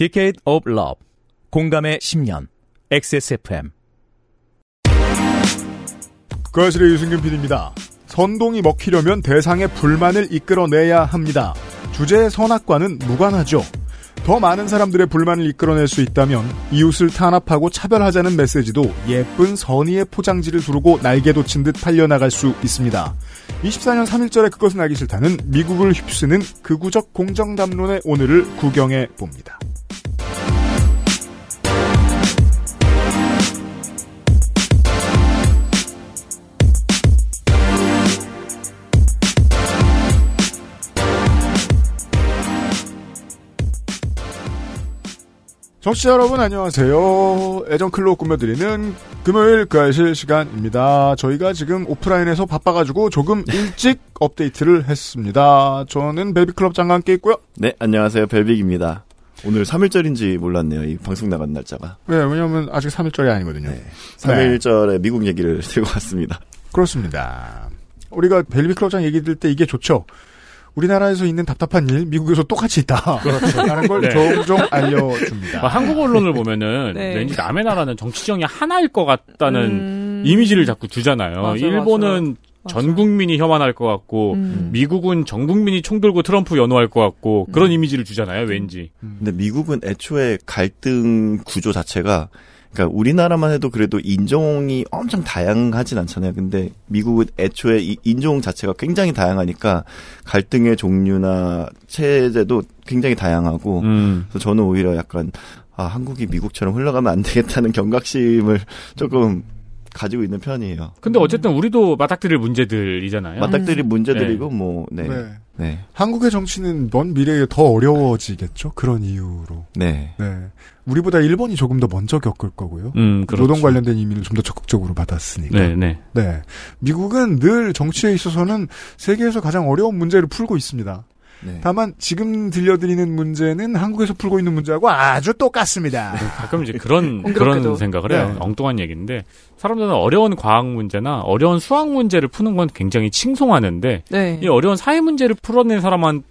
Decade of Love 공감의 10년 XSFM 거실의 유승균 PD입니다. 선동이 먹히려면 대상의 불만을 이끌어내야 합니다. 주제의 선악과는 무관하죠. 더 많은 사람들의 불만을 이끌어낼 수 있다면 이웃을 탄압하고 차별하자는 메시지도 예쁜 선의의 포장지를 두르고 날개 돋친 듯 팔려나갈 수 있습니다. 24년 3일절에 그것은 알기 싫다는 미국을 휩쓰는 극우적 공정담론의 오늘을 구경해 봅니다. 청취자 여러분 안녕하세요. 애정클로 꾸며드리는 금요일 그아실 시간입니다. 저희가 지금 오프라인에서 바빠가지고 조금 일찍 업데이트를 했습니다. 저는 베비클럽 장관 함께 있고요. 네, 안녕하세요. 벨빅입니다. 오늘 3일절인지 몰랐네요. 이 방송 나간 날짜가. 네, 왜냐면 아직 3일절이 아니거든요. 네. 3일절에 미국 얘기를 들고 왔습니다. 그렇습니다. 우리가 벨비클럽장 얘기 들때 이게 좋죠. 우리나라에서 있는 답답한 일, 미국에서 똑같이 있다. 그렇죠. 라는 걸 네. 종종 알려줍니다. 뭐 한국 언론을 보면은 네. 왠지 남의 나라는 정치 지형이 하나일 것 같다는 음. 이미지를 자꾸 주잖아요. 맞아요, 일본은 전 맞아요. 국민이 혐한할 것 같고 음. 미국은 전 국민이 총 들고 트럼프 연호할 것 같고 그런 이미지를 주잖아요. 왠지. 근데 미국은 애초에 갈등 구조 자체가 그러니까 우리나라만 해도 그래도 인종이 엄청 다양하진 않잖아요. 근데 미국은 애초에 이 인종 자체가 굉장히 다양하니까 갈등의 종류나 체제도 굉장히 다양하고 음. 그래서 저는 오히려 약간 아 한국이 미국처럼 흘러가면 안 되겠다는 경각심을 조금 가지고 있는 편이에요. 근데 어쨌든 우리도 맞닥뜨릴 문제들이잖아요. 맞닥뜨릴 문제들이고 뭐 네. 네. 네. 한국의 정치는 먼 미래에 더 어려워지겠죠? 그런 이유로. 네. 네. 우리보다 일본이 조금 더 먼저 겪을 거고요. 음, 그렇죠. 노동 관련된 이민을 좀 더 적극적으로 받았으니까. 네, 네. 네. 미국은 늘 정치에 있어서는 세계에서 가장 어려운 문제를 풀고 있습니다. 네. 다만 지금 들려드리는 문제는 한국에서 풀고 있는 문제하고 아주 똑같습니다. 가끔 이제 그런. 그런 생각을 해요. 네. 엉뚱한 얘기인데 사람들은 어려운 과학 문제나 어려운 수학 문제를 푸는 건 굉장히 칭송하는데 네. 이 어려운 사회 문제를 풀어낸 사람은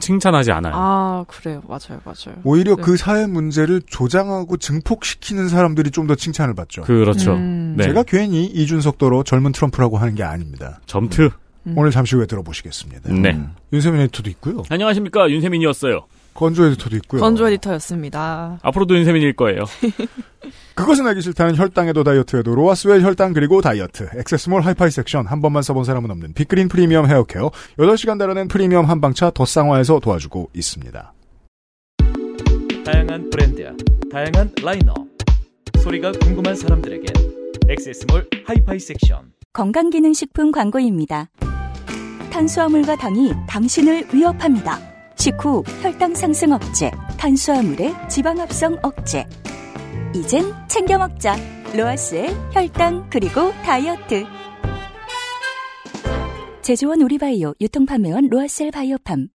칭찬하지 않아요. 아, 그래요. 맞아요, 맞아요. 오히려 네. 그 사회 문제를 조장하고 증폭시키는 사람들이 좀 더 칭찬을 받죠. 그렇죠. 음. 네. 제가 괜히 이준석도로 젊은 트럼프라고 하는 게 아닙니다. 점트. 음. 오늘 잠시 후에 들어보시겠습니다. 네. 음. 윤세민 에디터도 있고요. 안녕하십니까 윤세민이었어요. 건조 에디터도 있고요. 건조 에디터였습니다. 앞으로도 윤세민일 거예요. 그것은 알기 싫다는 혈당에도 다이어트에도 로아스웰 혈당 그리고 다이어트 액세스몰 하이파이 섹션 한 번만 써본 사람은 없는 빅그린 프리미엄 헤어케어 8시간 달아낸 프리미엄 한방차 더 쌍화에서 도와주고 있습니다. 다양한 브랜드, 다양한 라인업. 소리가 궁금한 사람들에게 액세스몰 하이파이 섹션. 건강기능식품 광고입니다. 탄수화물과 당이 당신을 위협합니다. 식후 혈당 상승 억제, 탄수화물의 지방 합성 억제. 이젠 챙겨 먹자. 로아스의 혈당 그리고 다이어트. 제조원 우리바이오 유통판매원 로아셀 바이오팜.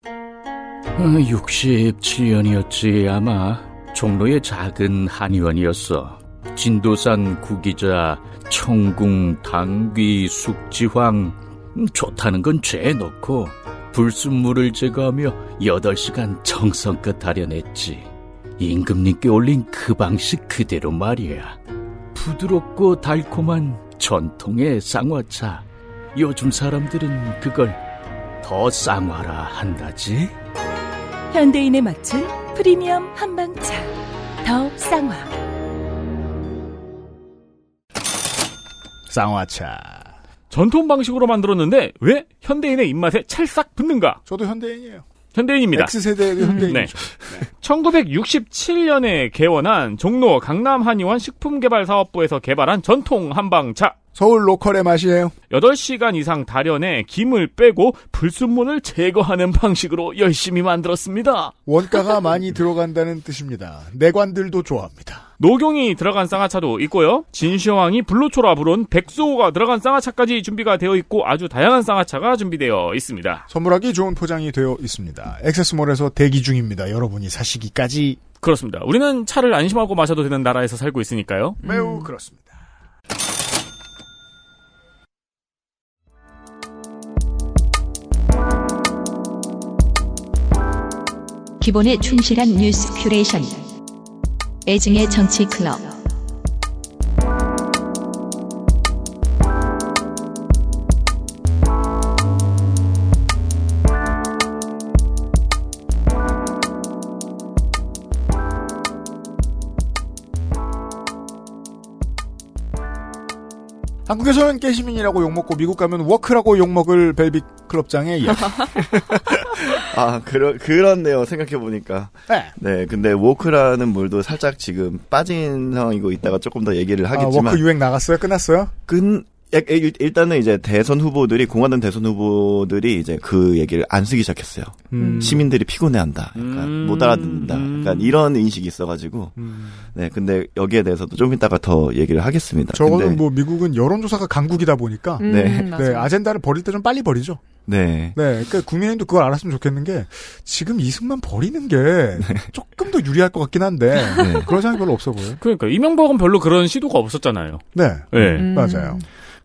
67년이었지 아마 종로의 작은 한의원이었어 진도산 구기자 청궁 당귀 숙지황 음, 좋다는 건 죄에 넣고 불순물을 제거하며 8시간 정성껏 다려냈지 임금님께 올린 그 방식 그대로 말이야 부드럽고 달콤한 전통의 쌍화차 요즘 사람들은 그걸 더 쌍화라 한다지 현대인에 맞춘 프리미엄 한방차. 더 쌍화. 쌍화차. 전통 방식으로 만들었는데 왜 현대인의 입맛에 찰싹 붙는가? 저도 현대인이에요. 현대인입니다. X세대의 현대인이죠. 네. 1967년에 개원한 종로 강남한의원 식품개발사업부에서 개발한 전통 한방차. 서울 로컬의 맛이에요. 8시간 이상 달여내 김을 빼고 불순물을 제거하는 방식으로 열심히 만들었습니다. 원가가 많이 들어간다는 뜻입니다. 내관들도 좋아합니다. 녹용이 들어간 쌍화차도 있고요. 진시황이 불로초라 부른 백수호가 들어간 쌍화차까지 준비가 되어 있고 아주 다양한 쌍화차가 준비되어 있습니다. 선물하기 좋은 포장이 되어 있습니다. 액세스몰에서 대기 중입니다. 여러분이 사시기까지 그렇습니다. 우리는 차를 안심하고 마셔도 되는 나라에서 살고 있으니까요. 매우 그렇습니다. 기본에 충실한 뉴스 큐레이션. 애증의 정치 클럽. 한국에서는 깨시민이라고 욕먹고 미국 가면 woke라고 욕먹을 벨빅 클럽장의 이야기. 아, 그러, 그렇네요. 생각해보니까. 네. 네, 근데 woke라는 물도 살짝 지금 빠진 상황이고 있다가 조금 더 얘기를 아, 하겠지만. woke 유행 나갔어요? 끝났어요? 근, 약- 일- 일단은 이제 대선 후보들이, 공화당 대선 후보들이 이제 그 얘기를 안 쓰기 시작했어요. 음. 시민들이 피곤해한다. 약간 음. 못 알아듣는다. 약간 이런 인식이 있어가지고. 음. 네, 근데 여기에 대해서도 좀 이따가 더 얘기를 하겠습니다. 근데, 뭐 미국은 여론조사가 강국이다 보니까 음, 네. 네, 아젠다를 버릴 때 좀 빨리 버리죠. 네. 네, 그러니까 국민의힘도 그걸 알았으면 좋겠는 게 지금 이승만 버리는 게 조금 더 유리할 것 같긴 한데 네. 그런 생각이 별로 없어 보여요. 그러니까 이명박은 별로 그런 시도가 없었잖아요. 네, 네. 음. 맞아요.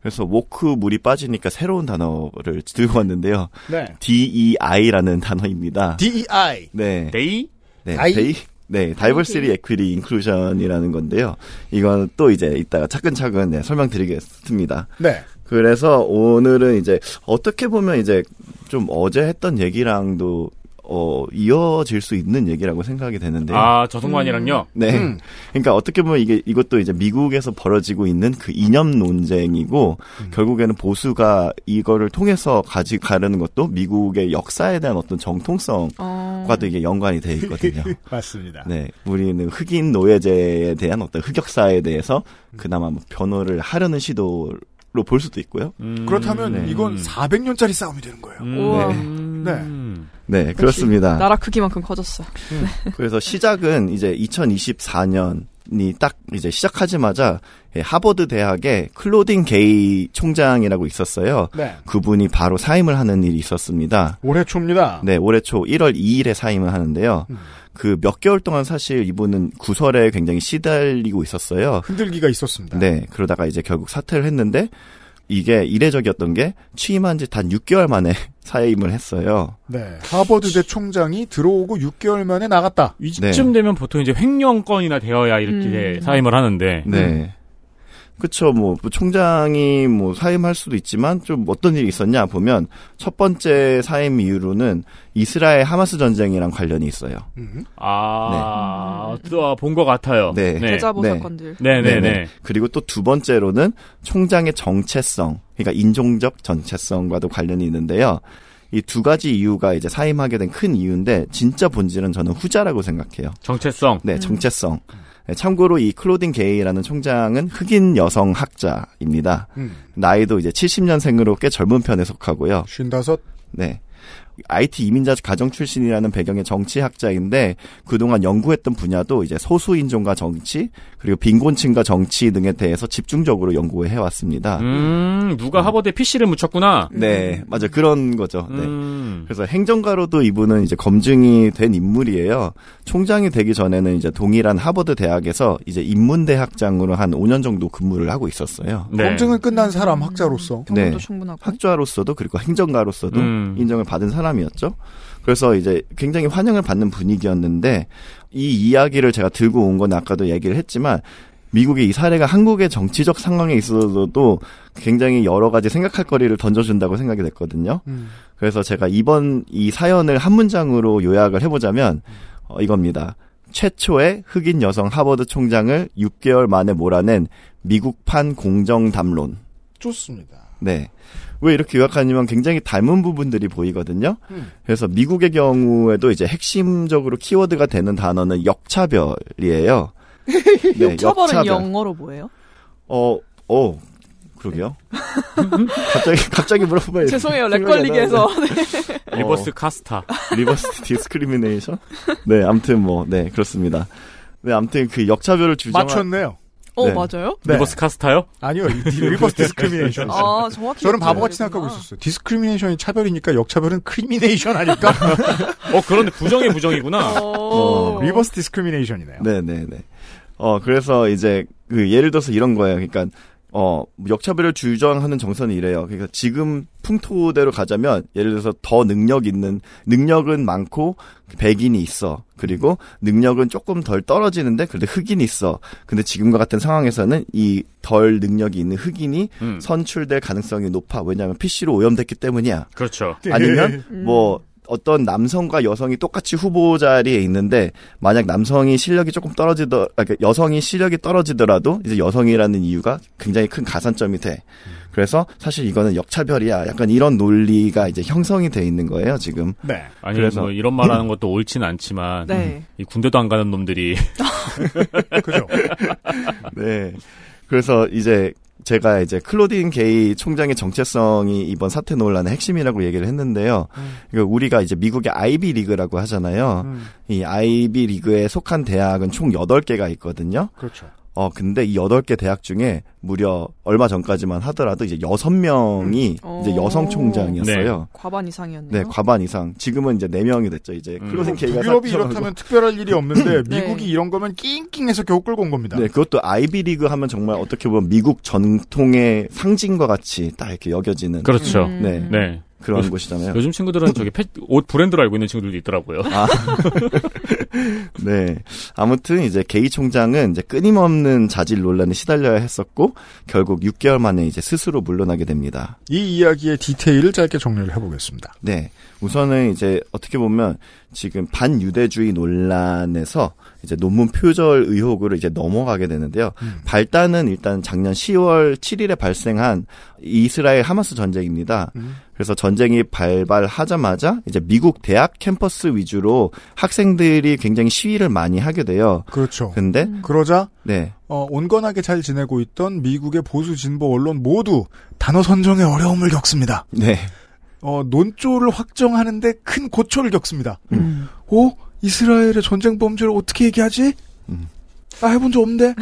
그래서 woke 물이 빠지니까 새로운 단어를 들고 왔는데요. 네, DEI라는 단어입니다. DEI. 네. 데이 네. 아이? 데이? 네, diversity equity inclusion이라는 건데요. 이건 또 이제 이따가 차근차근 네, 설명드리겠습니다. 네, 그래서 오늘은 이제 어떻게 보면 이제 좀 어제 했던 얘기랑도 어 이어질 수 있는 얘기라고 생각이 되는데요. 아 저승만이랑요. 네. 음. 그러니까 어떻게 보면 이게 이것도 이제 미국에서 벌어지고 있는 그 이념 논쟁이고 음. 결국에는 보수가 이거를 통해서 가지 가려는 것도 미국의 역사에 대한 어떤 정통성과도 어. 이게 연관이 돼 있거든요. 맞습니다. 네. 우리는 흑인 노예제에 대한 어떤 흑역사에 대해서 그나마 뭐 변호를 하려는 시도 로 볼 수도 있고요. 음. 그렇다면 네. 이건 400년짜리 싸움이 되는 거예요. 음. 우와. 네. 네, 그렇습니다. 나라 크기만큼 커졌어요. 그래서 시작은 이제 2024년이 딱 이제 시작하자마자 예, 하버드 대학에 클로딘 게이 총장이라고 있었어요. 네, 그분이 바로 사임을 하는 일이 있었습니다. 올해 초입니다. 네, 올해 초 1월 2일에 사임을 하는데요. 음. 그몇 개월 동안 사실 이분은 구설에 굉장히 시달리고 있었어요. 흔들기가 있었습니다. 네, 그러다가 이제 결국 사퇴를 했는데 이게 이례적이었던 게 취임한 지 단 6개월 만에 사임을 했어요. 네, 하버드대 총장이 들어오고 6개월 만에 나갔다. 이쯤 되면 보통 이제 횡령건이나 되어야 이렇게 음. 사임을 하는데. 네. 그쵸, 뭐, 뭐 총장이 뭐 사임할 수도 있지만 좀 어떤 일이 있었냐 보면 첫 번째 사임 이유로는 이스라엘 하마스 전쟁이랑 관련이 있어요. 음. 아, 본것 같아요. 네. 네. 대자보 네. 사건들. 네네네. 네네. 그리고 또 두 번째로는 총장의 정체성, 그러니까 인종적 정체성과도 관련이 있는데요. 이 두 가지 이유가 이제 사임하게 된 큰 이유인데 진짜 본질은 저는 후자라고 생각해요. 정체성. 네, 정체성. 네, 참고로 이 클로딘 게이라는 총장은 흑인 여성 학자입니다. 음. 나이도 이제 70년생으로 꽤 젊은 편에 속하고요. 쉰다섯. 네. IT 이민자 가정 출신이라는 배경의 정치학자인데 그동안 연구했던 분야도 이제 소수인종과 정치 그리고 빈곤층과 정치 등에 대해서 집중적으로 연구해 왔습니다. 음, 누가 하버드에 PC를 묻혔구나. 네, 맞아 그런 거죠. 네. 음. 그래서 행정가로도 이분은 이제 검증이 된 인물이에요. 총장이 되기 전에는 이제 동일한 하버드 대학에서 이제 인문대학장으로 한 5년 정도 근무를 하고 있었어요. 네. 검증은 끝난 사람 학자로서. 경험도 네. 충분하고. 학자로서도 그리고 행정가로서도 음. 인정을 받은 사람 이었죠. 그래서 이제 굉장히 환영을 받는 분위기였는데 이 이야기를 제가 들고 온 건 아까도 얘기를 했지만 미국의 이 사례가 한국의 정치적 상황에 있어서도 굉장히 여러 가지 생각할 거리를 던져준다고 생각이 됐거든요. 음. 그래서 제가 이번 이 사연을 한 문장으로 요약을 해보자면 어, 이겁니다. 최초의 흑인 여성 하버드 총장을 6개월 만에 몰아낸 미국판 공정 담론. 좋습니다. 네. 왜 이렇게 요약하냐면 굉장히 닮은 부분들이 보이거든요. 음. 그래서 미국의 경우에도 이제 핵심적으로 키워드가 되는 단어는 역차별이에요. 네, 역차별은 영어로 뭐예요? 어, 어, 그러게요. 갑자기 갑자기 물어보면 죄송해요, lag 걸리게 해서. 나는데. 어, reverse 카스타. reverse discrimination? 네, 아무튼 뭐, 네, 그렇습니다. 네, 아무튼 그 역차별을 주장한 맞췄네요. 어, 네. 맞아요? 네. reverse 카스타요? 아니요, reverse discrimination. 아, 정확히. 저는 바보같이. 생각하고 있었어요. discrimination이 차별이니까 역차별은 crimination 아닐까? 어, 그런데 부정의 부정이구나. 어. reverse discrimination이네요. 네, 네, 네. 어, 그래서 이제 그 예를 들어서 이런 거예요. 그러니까 어, 역차별을 주장하는 정서는 이래요. 그러니까 지금 풍토대로 가자면 예를 들어서 더 능력 있는 능력은 많고 백인이 있어. 그리고 능력은 조금 덜 떨어지는데 그래도 흑인이 있어. 근데 지금과 같은 상황에서는 이 덜 능력이 있는 흑인이 음. 선출될 가능성이 높아. 왜냐하면 PC로 오염됐기 때문이야. 그렇죠. 아니면 음. 뭐 어떤 남성과 여성이 똑같이 후보 자리에 있는데 만약 남성이 실력이 조금 떨어지더 아, 그러니까 여성이 실력이 떨어지더라도 이제 여성이라는 이유가 굉장히 큰 가산점이 돼. 그래서 사실 이거는 역차별이야. 약간 이런 논리가 이제 형성이 돼 있는 거예요, 지금. 네. 아니 그래서- 뭐 이런 말하는 것도 옳지는 않지만 네. 이 군대도 안 가는 놈들이 그죠. 네. 그래서 이제 제가 이제 클로딘 게이 총장의 정체성이 이번 사태 논란의 핵심이라고 얘기를 했는데요. 이거 우리가 이제 미국의 아이비 리그라고 하잖아요. 음, 이 아이비 리그에 속한 대학은 총 8개가 있거든요. 그렇죠. 어, 근데 이 8개 대학 중에 무려 얼마 전까지만 하더라도 이제 6명이 음. 이제 여성 오. 총장이었어요. 과반 이상이었네요. 네, 과반 이상. 지금은 이제 4명이 됐죠, 이제. 음. 클로딘 게이가 북유럽이 사퇴하고. 이렇다면 특별할 일이 없는데 네. 미국이 이런 거면 낑낑해서 겨우 끌고 온 겁니다. 네, 그것도 아이비 리그 하면 정말 어떻게 보면 미국 전통의 상징과 같이 딱 이렇게 여겨지는 그렇죠. 음. 네. 네. 그런 곳이잖아요. 요즘 친구들은 저기 패- 옷 브랜드로 알고 있는 친구들도 있더라고요. 아. 네. 아무튼 이제 게이 총장은 이제 끊임없는 자질 논란에 시달려야 했었고 결국 6개월 만에 이제 스스로 물러나게 됩니다. 이 이야기의 디테일을 짧게 정리를 해보겠습니다. 네. 우선은 이제 어떻게 보면 지금 반유대주의 논란에서 이제 논문 표절 의혹으로 이제 넘어가게 되는데요. 음. 발단은 일단 작년 10월 7일에 발생한 이스라엘 하마스 전쟁입니다. 음. 그래서 전쟁이 발발하자마자 이제 미국 대학 캠퍼스 위주로 학생들이 굉장히 시위를 많이 하게 돼요. 그렇죠. 근데 그러자 네. 어, 온건하게 잘 지내고 있던 미국의 보수 진보 언론 모두 단어 선정에 어려움을 겪습니다. 네. 어, 논조를 확정하는데 큰 고초를 겪습니다. 음. 오, 이스라엘의 전쟁 범죄를 어떻게 얘기하지? 음. 아, 해본 적 없는데?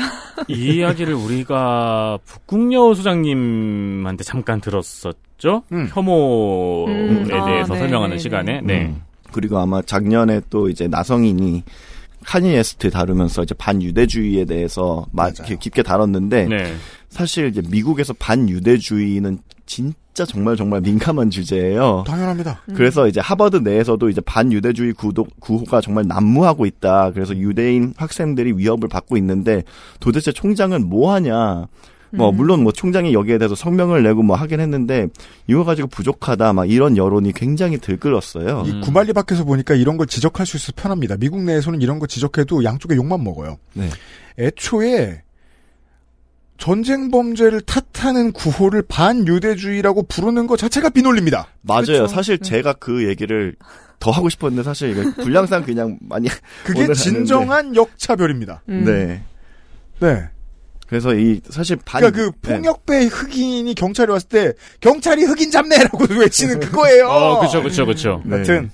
이 이야기를 우리가 북국여 소장님한테 잠깐 들었었죠. 음. 혐오에 음, 아, 대해서 네, 설명하는 네, 시간에. 네. 네. 음. 그리고 아마 작년에 또 이제 나성인이 카니 에스트 다루면서 이제 반유대주의에 대해서. 이렇게 깊게 다뤘는데 네. 사실 이제 미국에서 반유대주의는 진짜 정말 정말 민감한 주제예요. 당연합니다. 음. 그래서 이제 하버드 내에서도 이제 반유대주의 구도, 구호가 정말 난무하고 있다. 그래서 유대인 학생들이 위협을 받고 있는데 도대체 총장은 뭐 하냐. 뭐 음. 물론 뭐 총장이 여기에 대해서 성명을 내고 뭐 하긴 했는데 이거 가지고 부족하다 막 이런 여론이 굉장히 들끓었어요. 이 음. 구말리 밖에서 보니까 이런 걸 지적할 수 있어서 편합니다. 미국 내에서는 이런 거 지적해도 양쪽에 욕만 먹어요. 네. 애초에 전쟁 범죄를 탓하는 구호를 반유대주의라고 부르는 것 자체가 비논리입니다. 맞아요. 그렇죠. 사실 네. 제가 그 얘기를 더 하고 싶었는데 사실 이거 분량상 그냥 많이 그게 진정한 역차별입니다. 음. 네. 네. 그래서 이 사실 반 그러니까 그 네. 폭력배 흑인이 경찰이 왔을 때 경찰이 흑인 잡네라고 외치는 그거예요. 어, 그쵸, 그쵸, 그쵸. 네. 하여튼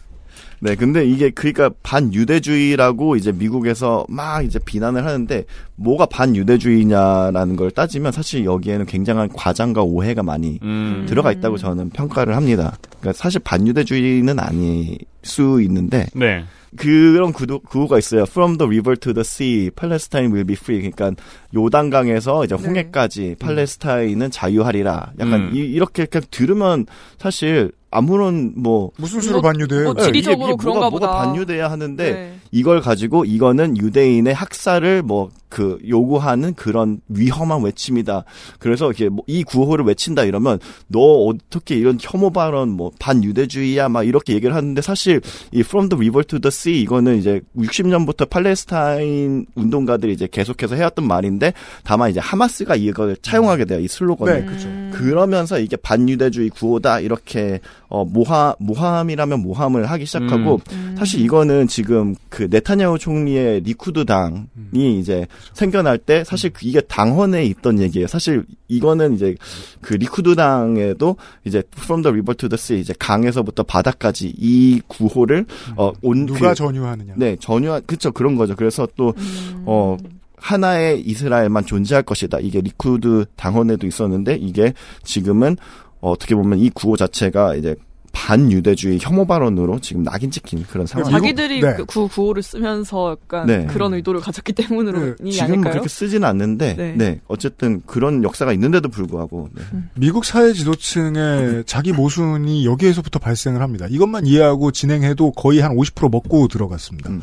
네, 근데 이게 그러니까 반유대주의라고 이제 미국에서 막 이제 비난을 하는데 뭐가 반유대주의냐라는 걸 따지면 사실 여기에는 굉장한 과장과 오해가 많이 음. 들어가 있다고 저는 평가를 합니다. 그러니까 사실 반유대주의는 아닐 수 있는데 네. 그런 구도, 구호가 있어요. From the river to the sea, Palestine will be free. 그러니까 요단강에서 이제 네. 홍해까지 팔레스타인은 자유하리라. 약간 음. 이, 이렇게 그냥 들으면 사실 아무런 뭐 무슨 수로 뭐- 반유대예요? 뭐 네, 지리적으로 그런가 뭐가, 보다. 뭐가 반유돼야 하는데 네. 이걸 가지고 이거는 유대인의 학살을 뭐 그 요구하는 그런 위험한 외침이다. 그래서 이렇게 뭐 이 구호를 외친다 이러면 너 어떻게 이런 혐오 발언 뭐 반유대주의야 막 이렇게 얘기를 하는데 사실 이 From the River to the Sea 이거는 이제 60년부터 팔레스타인 운동가들이 이제 계속해서 해왔던 말인데 다만 이제 하마스가 이걸 차용하게 돼요 이 슬로건을. 네, 그렇죠. 음. 그러면서 이게 반유대주의 구호다 이렇게 어 모함 모함이라면 모함을 하기 시작하고 음. 사실 이거는 지금 그 네타냐후 총리의 리쿠드 당이 이제 생겨날 때 사실 그 이게 당헌에 있던 얘기예요. 사실 이거는 이제 그 리쿠드 당에도 이제 from the river to the sea 이제 강에서부터 바다까지 이 구호를 어온 누가 그, 전유하느냐? 네 전유한 그쵸 그런 거죠. 그래서 또 음. 어, 하나의 이스라엘만 존재할 것이다. 이게 리쿠드 당헌에도 있었는데 이게 지금은 어, 어떻게 보면 이 구호 자체가 이제 반유대주의 혐오 발언으로 지금 낙인 찍힌 그런 상황. 자기들이 네. 그 구호를 쓰면서 약간 네. 그런 의도를 가졌기 때문으로 이 지금 아닐까요? 그렇게 쓰지는 않는데, 네. 네. 어쨌든 그런 역사가 있는데도 불구하고, 네. 미국 사회 지도층의 자기 모순이 여기에서부터 발생을 합니다. 이것만 이해하고 진행해도 거의 한 50% 먹고 들어갔습니다. 음.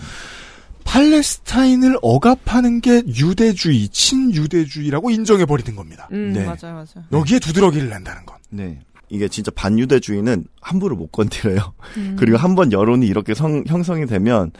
팔레스타인을 억압하는 게 유대주의, 친유대주의라고 인정해버리는 겁니다. 음, 네. 맞아요, 맞아요. 여기에 두드러기를 낸다는 건. 네. 이게 진짜 반유대주의는 함부로 못 건드려요. 음. 그리고 한 번 여론이 이렇게 성- 형성이 되면,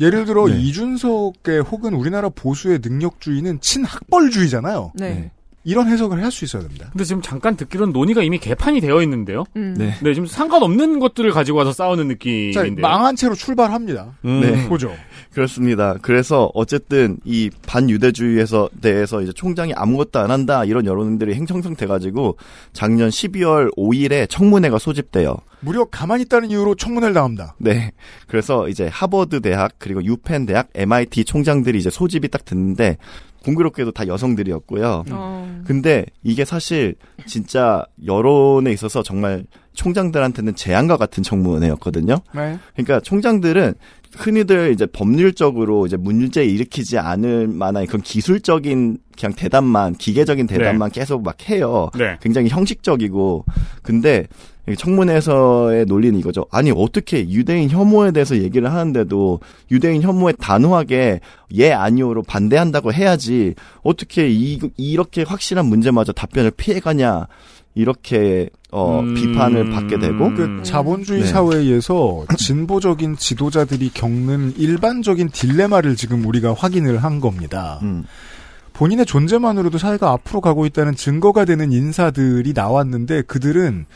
예를 들어 네. 이준석의 혹은 우리나라 보수의 능력주의는 친학벌주의잖아요. 네. 네. 이런 해석을 할 수 있어야 됩니다. 근데 지금 잠깐 듣기로는 논의가 이미 개판이 되어 있는데요. 음. 네. 네, 지금 상관없는 것들을 가지고 와서 싸우는 자, 느낌인데요. 망한 채로 출발합니다. 음. 네. 보죠. 그렇습니다. 그래서 어쨌든 이 반유대주의에서 대해서 이제 총장이 아무것도 안 한다 이런 여론들이 행성성돼 가지고 작년 12월 5일에 청문회가 소집돼요. 무려 가만히 있다는 이유로 청문회를 당합니다. 네. 그래서 이제 하버드 대학 그리고 유펜 대학, MIT 총장들이 이제 소집이 딱 됐는데 공교롭게도 다 여성들이었고요. 어. 근데 이게 사실 진짜 여론에 있어서 정말 총장들한테는 재앙과 같은 청문회였거든요. 네. 그러니까 총장들은 흔히들 이제 법률적으로 이제 문제 일으키지 않을 만한 그런 기술적인 그냥 대답만 기계적인 대답만 계속 막 해요. 네. 굉장히 형식적이고 근데 이 청문회에서의 논리는 이거죠. 아니 어떻게 유대인 혐오에 대해서 얘기를 하는데도 유대인 혐오에 단호하게 예 아니오로 반대한다고 해야지 어떻게 이 이렇게 확실한 문제마저 답변을 피해가냐 이렇게 어 음. 비판을 받게 되고 그 자본주의 네. 사회에서 진보적인 지도자들이 겪는 일반적인 딜레마를 지금 우리가 확인을 한 겁니다. 음, 본인의 존재만으로도 사회가 앞으로 가고 있다는 증거가 되는 인사들이 나왔는데 그들은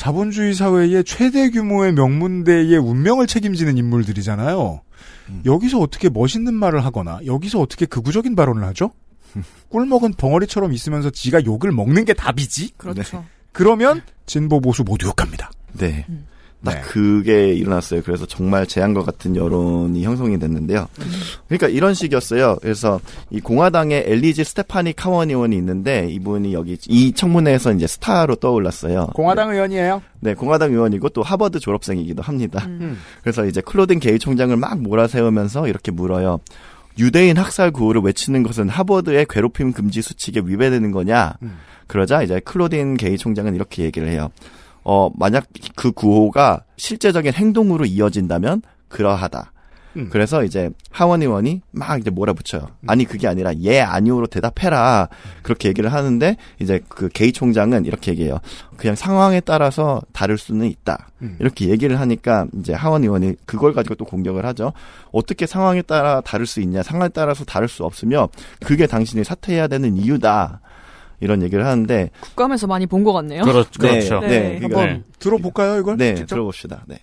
자본주의 사회의 최대 규모의 명문대의 운명을 책임지는 인물들이잖아요. 음. 여기서 어떻게 멋있는 말을 하거나 여기서 어떻게 극우적인 발언을 하죠? 꿀먹은 벙어리처럼 있으면서 지가 욕을 먹는 게 답이지? 그렇죠. 그러면 진보 보수 모두 욕합니다. 네. 딱 네. 그게 일어났어요. 그래서 정말 재앙과 같은 여론이 형성이 됐는데요. 그러니까 이런 식이었어요. 그래서 이 공화당의 엘리지 스테파니 카원 의원이 있는데 이분이 여기 이 청문회에서 이제 스타로 떠올랐어요. 공화당 의원이에요. 네, 공화당 의원이고 또 하버드 졸업생이기도 합니다. 음. 그래서 이제 클로딘 게이 총장을 막 몰아세우면서 이렇게 물어요. 유대인 학살 구호를 외치는 것은 하버드의 괴롭힘 금지 수칙에 위배되는 거냐? 음. 그러자 이제 클로딘 게이 총장은 이렇게 얘기를 해요. 어, 만약 그 구호가 실제적인 행동으로 이어진다면 그러하다. 음. 그래서 이제 하원 의원이 막 이제 몰아붙여요. 아니 그게 아니라 예 아니오로 대답해라. 그렇게 얘기를 하는데 이제 그 게이 총장은 이렇게 얘기해요. 그냥 상황에 따라서 다를 수는 있다. 음. 이렇게 얘기를 하니까 이제 하원 의원이 그걸 가지고 또 공격을 하죠. 어떻게 상황에 따라 다를 수 있냐? 상황에 따라서 다를 수 없으며 그게 당신이 사퇴해야 되는 이유다. 이런 얘기를 하는데 국감에서 많이 본 것 같네요. 그렇, 그렇죠. 네, 네. 네, 한번 네. 들어볼까요, 이걸? 네, 직접? 들어봅시다. 네.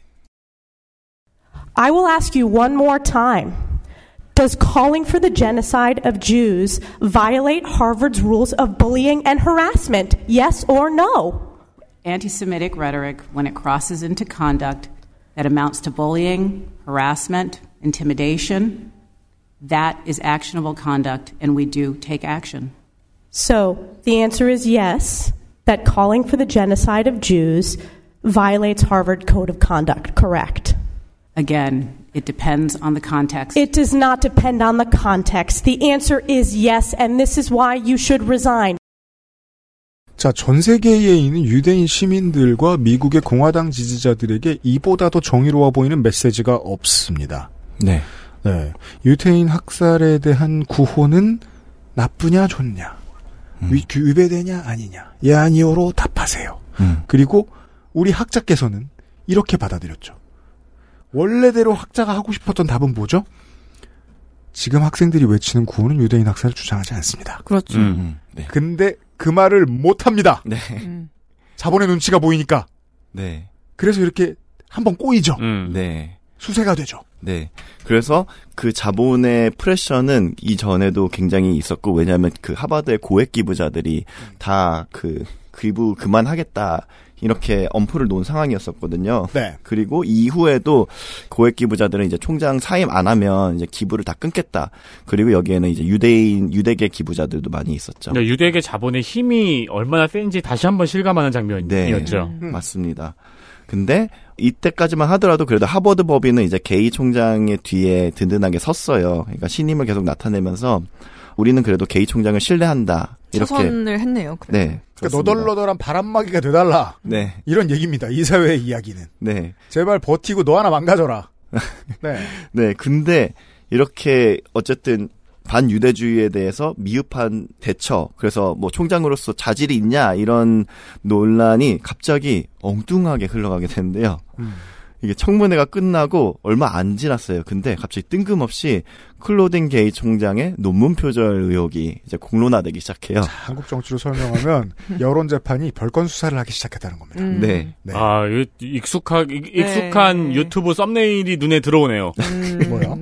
I will ask you one more time. Does calling for the genocide of Jews violate Harvard's rules of bullying and harassment? Yes or no? Anti Semitic rhetoric, when it crosses into conduct that amounts to bullying, harassment, intimidation, that is actionable conduct, and we do take action. So the answer is yes, that calling for the genocide of Jews violates Harvard Code of Conduct, correct? Again, it depends on the context. It does not depend on the context. The answer is yes, and this is why you should resign. 자, 전 세계에 있는 유대인 시민들과 미국의 공화당 지지자들에게 이보다 더 정의로워 보이는 메시지가 없습니다. 네. 네. 유태인 학살에 대한 구호는 나쁘냐 좋냐, 위, 위배되냐 아니냐, 예 아니오로 답하세요. 음. 그리고 우리 학자께서는 이렇게 받아들였죠. 원래대로 학자가 하고 싶었던 답은 뭐죠? 지금 학생들이 외치는 구호는 유대인 학살을 주장하지 않습니다. 그렇죠. 음. 네. 근데 그 말을 못 합니다. 네. 음. 자본의 눈치가 보이니까. 네. 그래서 이렇게 한번 꼬이죠. 음. 네. 수세가 되죠. 네. 그래서 그 자본의 프레셔는 이전에도 굉장히 있었고, 왜냐하면 그 하버드의 고액 기부자들이 다 그 기부 그만하겠다. 이렇게 엄포를 놓은 상황이었었거든요. 네. 그리고 이후에도 고액 기부자들은 이제 총장 사임 안 하면 이제 기부를 다 끊겠다. 그리고 여기에는 이제 유대인 유대계 기부자들도 많이 있었죠. 네, 유대계 자본의 힘이 얼마나 센지 다시 한번 실감하는 장면이었죠. 맞습니다. 근데 이때까지만 하더라도 그래도 하버드 법인은 이제 게이 총장의 뒤에 든든하게 섰어요. 그러니까 신임을 계속 나타내면서 우리는 그래도 게이 총장을 신뢰한다. 이렇게 처선을 했네요. 그래도. 네. 그러니까. 너덜너덜한 바람막이가 돼달라. 네. 이런 얘기입니다. 이 사회의 이야기는. 네. 제발 버티고 너 하나 망가져라. 네. 네. 근데 이렇게 어쨌든 반유대주의에 대해서 미흡한 대처, 그래서 뭐 총장으로서 자질이 있냐 이런 논란이 갑자기 엉뚱하게 흘러가게 되는데요. 음. 이게 청문회가 끝나고 얼마 안 지났어요. 근데 갑자기 뜬금없이 클로딘 게이 총장의 논문 표절 의혹이 이제 공론화되기 시작해요. 한국 정치로 설명하면 여론 재판이 별건 수사를 하기 시작했다는 겁니다. 음. 네. 네. 아, 익숙하, 익- 익숙한 네. 유튜브 썸네일이 눈에 들어오네요. 음. 뭐요?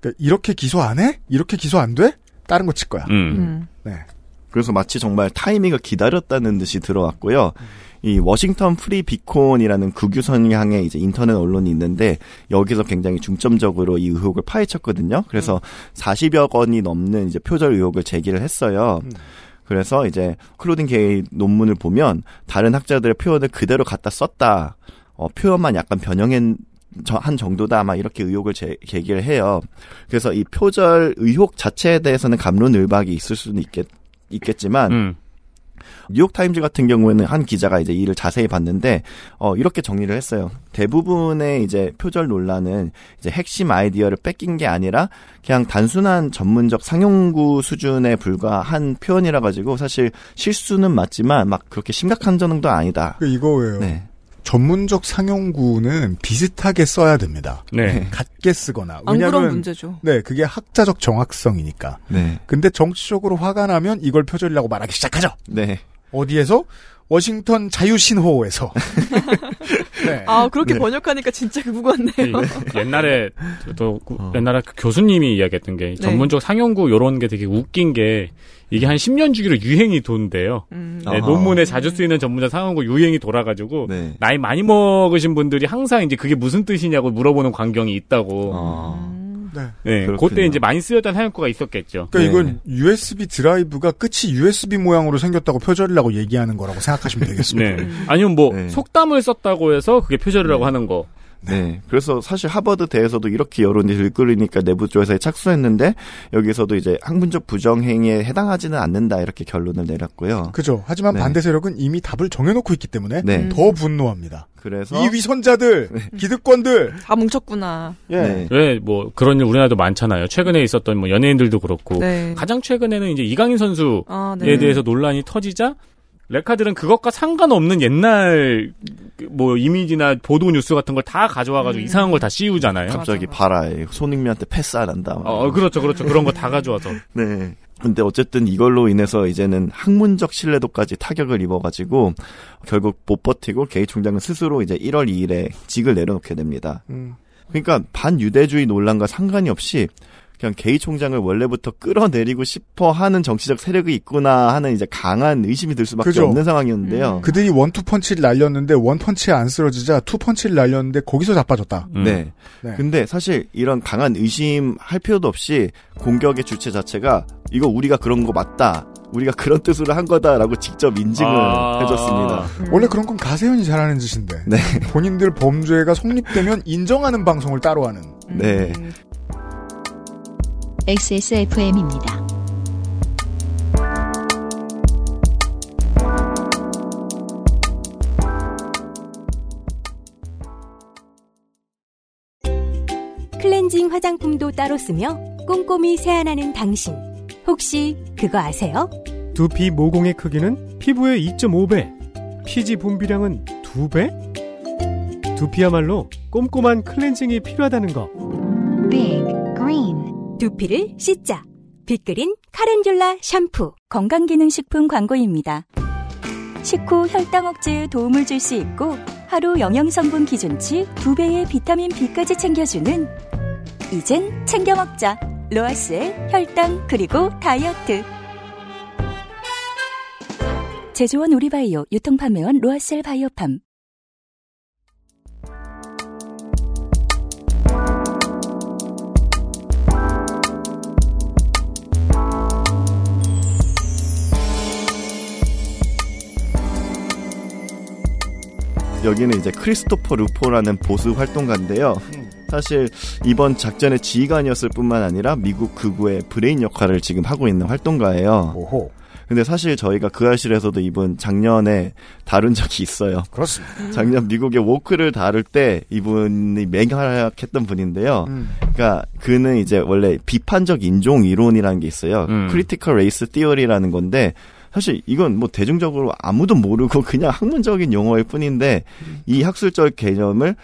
그러니까 이렇게 기소 안 해? 이렇게 기소 안 돼? 다른 거 칠 거야. 음. 음. 네. 그래서 마치 정말 타이밍을 기다렸다는 듯이 들어왔고요. 이 워싱턴 프리 비콘이라는 극우 성향의 이제 인터넷 언론이 있는데 여기서 굉장히 중점적으로 이 의혹을 파헤쳤거든요. 그래서 40여 건이 넘는 이제 표절 의혹을 제기를 했어요. 음. 그래서 이제 클로딘 게이 논문을 보면 다른 학자들의 표현을 그대로 갖다 썼다. 어, 표현만 약간 변형한 저- 한 정도다 아마 이렇게 의혹을 제, 제기를 해요. 그래서 이 표절 의혹 자체에 대해서는 감론을박이 있을 수는 있겠, 있겠지만 음. 뉴욕 타임즈 같은 경우에는 한 기자가 이제 이를 자세히 봤는데 어 이렇게 정리를 했어요. 대부분의 이제 표절 논란은 이제 핵심 아이디어를 뺏긴 게 아니라 그냥 단순한 전문적 상용구 수준에 불과한 표현이라 가지고 사실 실수는 맞지만 막 그렇게 심각한 정도 아니다. 그 이거예요. 네. 전문적 상용구는 비슷하게 써야 됩니다. 네. 같게 쓰거나. 안 그런 왜냐면 문제죠. 네, 그게 학자적 정확성이니까. 네. 근데 정치적으로 화가 나면 이걸 표절이라고 말하기 시작하죠. 네. 어디에서? 워싱턴 자유신호에서. 네. 아 그렇게 네. 번역하니까 진짜 그거 같네요. 옛날에 또 그- 어. 옛날에 그 교수님이 이야기했던 게 전문적 상용구 요런 게 되게 웃긴 게 이게 한 10년 주기로 유행이 돈대요. 음. 네. 논문에 자주 쓰이는 전문적 상용구 유행이 돌아가지고 네. 나이 많이 먹으신 분들이 항상 이제 그게 무슨 뜻이냐고 물어보는 광경이 있다고. 어. 네. 네. 그때 이제 많이 쓰였던 상용구가 있었겠죠. 그러니까 네. 이건 USB 드라이브가 끝이 USB 모양으로 생겼다고 표절이라고 얘기하는 거라고 생각하시면 되겠습니다. 네. 아니면 뭐 네. 속담을 썼다고 해서 그게 표절이라고 하는 거. 네. 그래서 사실 하버드 대에서도 이렇게 여론이 들끓으니까 내부 조사에 착수했는데 여기서도 이제 학문적 부정행위에 해당하지는 않는다 이렇게 결론을 내렸고요. 그죠. 하지만 네. 반대 세력은 이미 답을 정해놓고 있기 때문에 네. 더 분노합니다. 그래서 이 위선자들, 기득권들. 다 뭉쳤구나. 예. 네. 왜뭐 그런 일 우리나라도 많잖아요. 최근에 있었던 뭐 연예인들도 그렇고 네. 가장 최근에는 이제 이강인 선수에 아, 네. 대해서 논란이 터지자 레카들은 그것과 상관없는 옛날 뭐 이미지나 보도 뉴스 같은 걸 다 가져와가지고 음. 이상한 걸 다 씌우잖아요. 갑자기 봐라 손흥민한테 패스 안 한다. 막. 어, 그렇죠, 그렇죠. 그런 거 다 가져와서. 네. 근데 어쨌든 이걸로 인해서 이제는 학문적 신뢰도까지 타격을 입어가지고 결국 못 버티고 게이 총장은 스스로 이제 1월 2일에 직을 내려놓게 됩니다. 음. 그러니까 반유대주의 논란과 상관이 없이 그냥 게이 총장을 원래부터 끌어내리고 싶어 하는 정치적 세력이 있구나 하는 이제 강한 의심이 들 수밖에 그죠. 없는 상황이었는데요. 음. 그들이 원투 펀치를 날렸는데 원 펀치에 안 쓰러지자 투 펀치를 날렸는데 거기서 자빠졌다. 음. 네. 네. 근데 사실 이런 강한 의심할 필요도 없이 공격의 주체 자체가 이거 우리가 그런 거 맞다. 우리가 그런 뜻으로 한 거다라고 직접 인증을 아. 해줬습니다. 음. 원래 그런 건 가세연이 잘하는 짓인데. 네. 본인들 범죄가 성립되면 인정하는 방송을 따로 하는. 네. 음. XSFM입니다. 클렌징 화장품도 따로 쓰며 꼼꼼히 세안하는 당신. 혹시 그거 아세요? 두피 모공의 크기는 피부의 2.5배, 피지 분비량은 2배? 두피야말로 꼼꼼한 클렌징이 필요하다는 거. Big Green 두피를 씻자. 빅그린 카렌듈라 샴푸. 건강기능식품 광고입니다. 식후 혈당 억제에 도움을 줄 수 있고 하루 영양성분 기준치 2배의 비타민 B까지 챙겨주는 이젠 챙겨 먹자. 로아스의 혈당 그리고 다이어트. 제조원 우리바이오 유통판매원 로아셀 바이오팜. 여기는 이제 크리스토퍼 루포라는 보수 활동가인데요. 사실 이번 작전의 지휘관이었을 뿐만 아니라 미국 극우의 브레인 역할을 지금 하고 있는 활동가예요. 오호. 근데 사실 저희가 그알싫에서도 이분 작년에 다룬 적이 있어요. 그렇습니다. 작년 미국의 woke를 다룰 때 이분이 맹활약했던 분인데요. 음. 그러니까 그는 이제 원래 비판적 인종 이론이라는 게 있어요. 음. critical race theory라는 건데 사실 이건 뭐 대중적으로 아무도 모르고 그냥 학문적인 용어일 뿐인데 이 학술적 개념을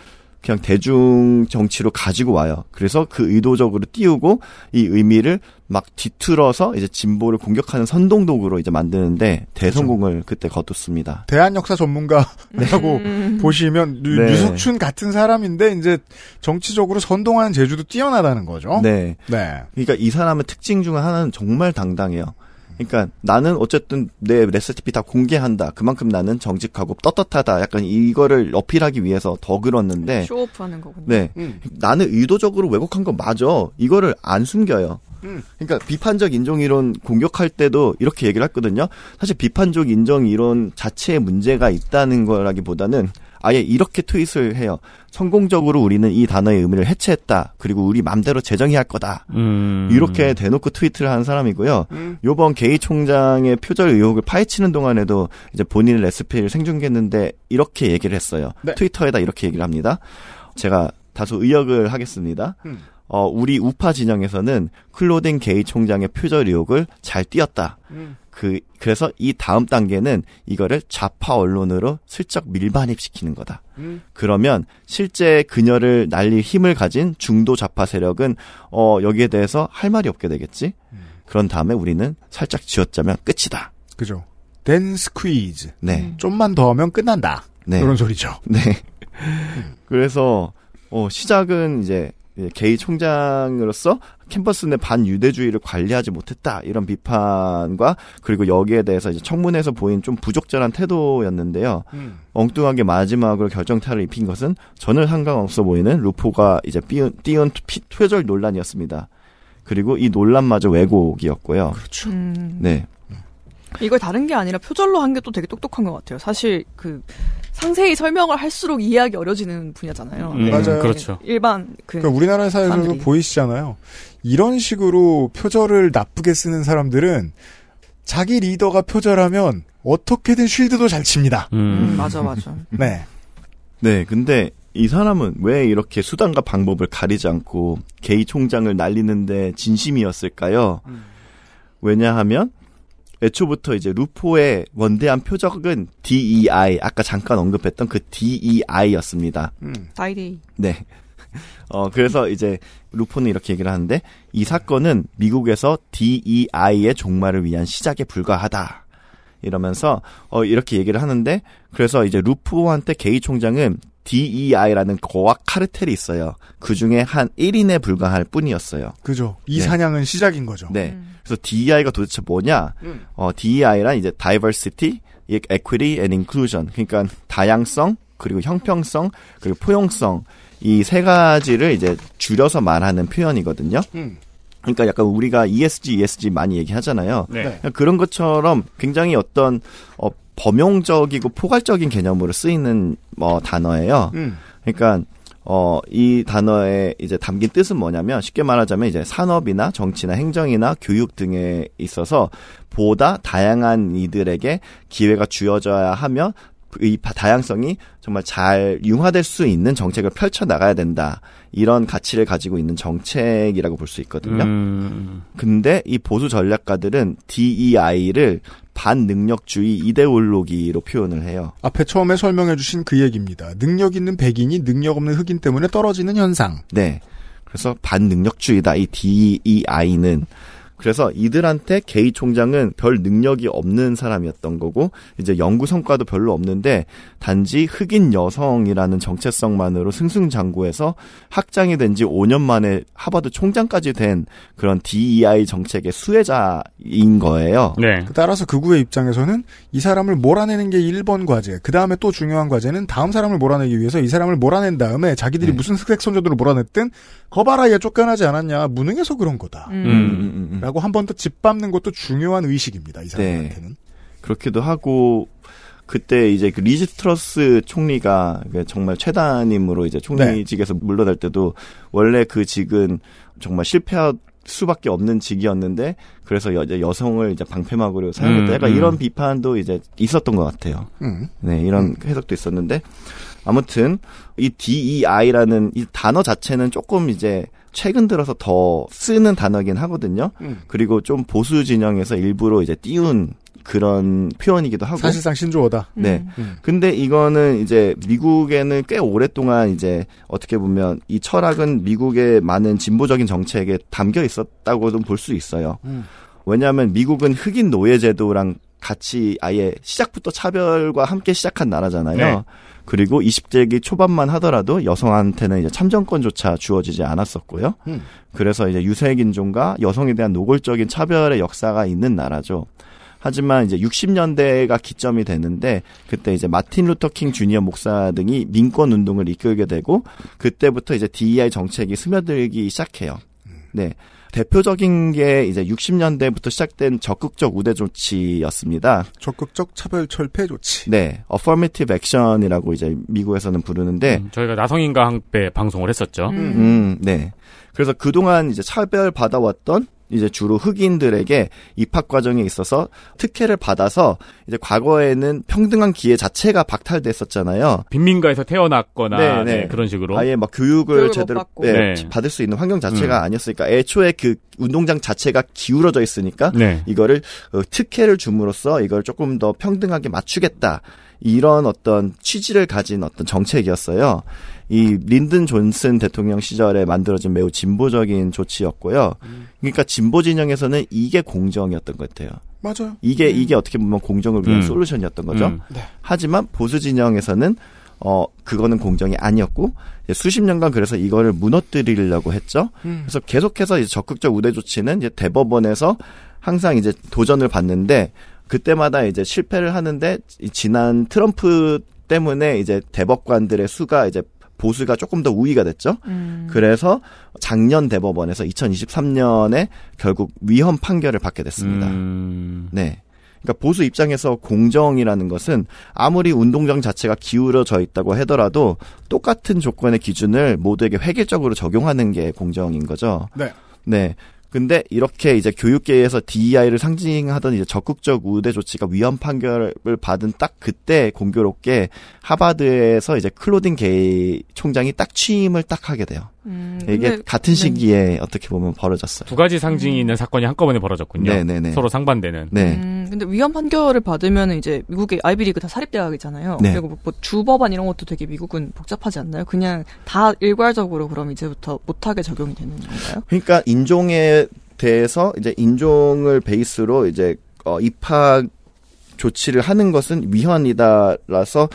그냥 대중 정치로 가지고 와요. 그래서 그 의도적으로 띄우고 이 의미를 막 뒤틀어서 이제 진보를 공격하는 선동독으로 이제 만드는데 대성공을 그때 거뒀습니다. 대한 역사 전문가라고 보시면 류- 네. 류석춘 같은 사람인데 이제 정치적으로 선동하는 재주도 뛰어나다는 거죠. 네. 네. 그러니까 이 사람의 특징 중 하나는 정말 당당해요. 그러니까 나는 어쨌든 내 레시피 다 공개한다. 그만큼 나는 정직하고 떳떳하다. 약간 이거를 어필하기 위해서 더 그렇는데 쇼오프하는 거군요. 네. 나는 의도적으로 왜곡한 거 맞아. 이거를 안 숨겨요. 음. 그러니까 비판적 인종 이론 공격할 때도 이렇게 얘기를 했거든요. 사실 비판적 인종 이론 자체에 문제가 있다는 거라기보다는 아예 이렇게 트윗을 해요. 성공적으로 우리는 이 단어의 의미를 해체했다. 그리고 우리 맘대로 재정의할 거다. 음. 이렇게 대놓고 트위트를 한 사람이고요. 요번 게이 총장의 표절 의혹을 파헤치는 동안에도 이제 본인의 레시피를 생중계했는데 이렇게 얘기를 했어요. 네. 트위터에다 이렇게 얘기를 합니다. 제가 다소 의역을 하겠습니다. 음. 어, 우리 우파 진영에서는 클로딩 게이 총장의 표절 의혹을 잘 띄었다. 음. 그, 그래서 이 다음 단계는 이거를 좌파 언론으로 슬쩍 밀반입시키는 거다. 음. 그러면 실제 그녀를 날릴 힘을 가진 중도 좌파 세력은 어 여기에 대해서 할 말이 없게 되겠지. 그런 다음에 우리는 살짝 쥐어짜면 끝이다. 그죠. 댄 스퀴즈. 네. 좀만 더 하면 끝난다. 네. 이런 소리죠. 네. 그래서 어 시작은 이제 게이 총장으로서 캠퍼스 내 반유대주의를 관리하지 못했다 이런 비판과 그리고 여기에 대해서 이제 청문회에서 보인 좀 부적절한 태도였는데요. 음. 엉뚱하게 마지막으로 결정타를 입힌 것은 전혀 상관없어 보이는 루포가 이제 띄운, 띄운 피- 표절 논란이었습니다. 그리고 이 논란마저 왜곡이었고요. 그렇죠. 음. 네. 이걸 다른 게 아니라 표절로 한 게 또 되게 똑똑한 것 같아요. 사실 그 상세히 설명을 할수록 이해하기 어려지는 분야잖아요. 음, 맞아요. 그렇죠. 일반 그 그러니까 우리나라 사회에서도. 보이시잖아요. 이런 식으로 표절을 나쁘게 쓰는 사람들은 자기 리더가 표절하면 어떻게든 쉴드도 잘 칩니다. 음, 맞아 맞아. 네. 네, 근데 이 사람은 왜 이렇게 수단과 방법을 가리지 않고 게이 총장을 날리는데 진심이었을까요? 왜냐하면 애초부터 이제 루포의 원대한 표적은 DEI, 아까 잠깐 언급했던 그 DEI였습니다. 음. DEI. 네. 어, 그래서 이제 루포는 이렇게 얘기를 하는데 이 사건은 미국에서 DEI의 종말을 위한 시작에 불과하다. 이러면서 어 이렇게 얘기를 하는데 그래서 이제 루포한테 게이 총장은 DEI라는 거악 카르텔이 있어요. 그 중에 한 1인에 불과할 뿐이었어요. 그죠. 이 네. 사냥은 시작인 거죠. 네. 그래서 DEI가 도대체 뭐냐? 어, DEI란 이제 diversity, equity and inclusion. 그러니까 다양성, 그리고 형평성, 그리고 포용성. 이 세 가지를 이제 줄여서 말하는 표현이거든요. 음. 그러니까 약간 우리가 ESG, ESG 많이 얘기하잖아요. 네. 그러니까 그런 것처럼 굉장히 어떤 어, 범용적이고 포괄적인 개념으로 쓰이는 뭐 단어예요. 음. 그러니까 어, 이 단어에 이제 담긴 뜻은 뭐냐면 쉽게 말하자면 이제 산업이나 정치나 행정이나 교육 등에 있어서 보다 다양한 이들에게 기회가 주어져야 하며 이 바- 다양성이 정말 잘 융화될 수 있는 정책을 펼쳐 나가야 된다. 이런 가치를 가지고 있는 정책이라고 볼 수 있거든요. 음. 근데 이 보수 전략가들은 DEI를 반능력주의 이데올로기로 표현을 해요. 앞에 처음에 설명해 주신 그 얘기입니다. 능력 있는 백인이 능력 없는 흑인 때문에 떨어지는 현상. 네. 그래서 반능력주의다. 이 DEI는 그래서 이들한테 게이 총장은 별 능력이 없는 사람이었던 거고 이제 연구 성과도 별로 없는데 단지 흑인 여성이라는 정체성만으로 승승장구해서 학장이 된 지 5년 만에 하버드 총장까지 된 그런 DEI 정책의 수혜자인 거예요. 네. 따라서 극우의 입장에서는 이 사람을 몰아내는 게 1번 과제. 그 다음에 또 중요한 과제는 다음 사람을 몰아내기 위해서 이 사람을 몰아낸 다음에 자기들이 네. 무슨 흑색 선조들을 몰아냈든 거봐라 얘 쫓겨나지 않았냐. 무능해서 그런 거다. 음, 음, 음. 라고 한 번 더 짓밟는 것도 중요한 의식입니다. 이 네. 사람한테는. 그렇기도 하고 그때 이제 그 리즈 트러스 총리가 그 정말 최단임으로 이제 총리직에서 물러날 때도 원래 그 직은 정말 실패할 수밖에 없는 직이었는데 그래서 여, 이제 여성을 이제 방패막으로 사용했다. 음, 약간 음. 이런 비판도 이제 있었던 것 같아요. 음. 네, 이런 해석도 있었는데 아무튼 이 DEI라는 이 단어 자체는 조금 이제 최근 들어서 더 쓰는 단어긴 하거든요. 음. 그리고 좀 보수 진영에서 일부러 이제 띄운 그런 표현이기도 하고. 사실상 신조어다. 네. 음. 근데 이거는 이제 미국에는 꽤 오랫동안 이제 어떻게 보면 이 철학은 미국의 많은 진보적인 정책에 담겨 있었다고도 볼수 있어요. 음. 왜냐하면 미국은 흑인 노예 제도랑 같이 아예 시작부터 차별과 함께 시작한 나라잖아요. 네. 그리고 20세기 초반만 하더라도 여성한테는 이제 참정권조차 주어지지 않았었고요. 음. 그래서 이제 유색 인종과 여성에 대한 노골적인 차별의 역사가 있는 나라죠. 하지만 이제 60년대가 기점이 되는데 그때 이제 마틴 루터 킹 주니어 목사 등이 민권 운동을 이끌게 되고 그때부터 이제 DEI 정책이 스며들기 시작해요. 네. 대표적인 게 이제 60년대부터 시작된 적극적 우대 조치였습니다. 적극적 차별 철폐 조치. 네. affirmative action이라고 이제 미국에서는 부르는데 음, 저희가 나성인과 함께 방송을 했었죠. 음, 네. 그래서 그동안 이제 차별 받아왔던 이제 주로 흑인들에게 입학 과정에 있어서 특혜를 받아서 이제 과거에는 평등한 기회 자체가 박탈됐었잖아요. 빈민가에서 태어났거나 네, 네, 네. 그런 식으로 아예 막 교육을, 제대로. 네, 네. 받을 수 있는 환경 자체가 음. 아니었으니까 애초에 그 운동장 자체가 기울어져 있으니까 네. 이거를 어, 특혜를 줌으로써 이걸 조금 더 평등하게 맞추겠다. 이런 어떤 취지를 가진 어떤 정책이었어요. 이 린든 존슨 대통령 시절에 만들어진 매우 진보적인 조치였고요. 그러니까 진보 진영에서는 이게 공정이었던 것 같아요. 맞아요. 이게 이게 어떻게 보면 공정을 위한 음. 솔루션이었던 거죠. 음. 하지만 보수 진영에서는 어 그거는 공정이 아니었고 이제 수십 년간 그래서 이거를 무너뜨리려고 했죠. 음. 그래서 계속해서 이제 적극적 우대 조치는 이제 대법원에서 항상 이제 도전을 받는데 그때마다 이제 실패를 하는데 이 지난 트럼프 때문에 이제 대법관들의 수가 이제 보수가 조금 더 우위가 됐죠. 음. 그래서 작년 대법원에서 2023년에 결국 위헌 판결을 받게 됐습니다. 음, 네. 그러니까 보수 입장에서 공정이라는 것은 아무리 운동장 자체가 기울어져 있다고 하더라도 똑같은 조건의 기준을 모두에게 획일적으로 적용하는 게 공정인 거죠. 네. 네. 근데 이렇게 이제 교육계에서 DEI를 상징하던 이제 적극적 우대 조치가 위헌 판결을 받은 딱 그때 공교롭게 하바드에서 이제 클로딘 게이 총장이 딱 취임을 딱 하게 돼요. 음, 이게 근데- 같은 네. 시기에 어떻게 보면 벌어졌어요. 두 가지 상징이 있는 사건이 한꺼번에 벌어졌군요. 네네네. 서로 상반되는. 네. 음, 근데 위헌 판결을 받으면 이제 미국의 아이비리그 다 사립대학이잖아요. 네. 그리고 뭐 주법안 이런 것도 되게 미국은 복잡하지 않나요? 그냥 다 일괄적으로 그럼 이제부터 못하게 적용이 되는 건가요? 그러니까 인종에 대해서 이제 인종을 베이스로 이제 어, 입학 조치를 하는 것은 위헌이다라서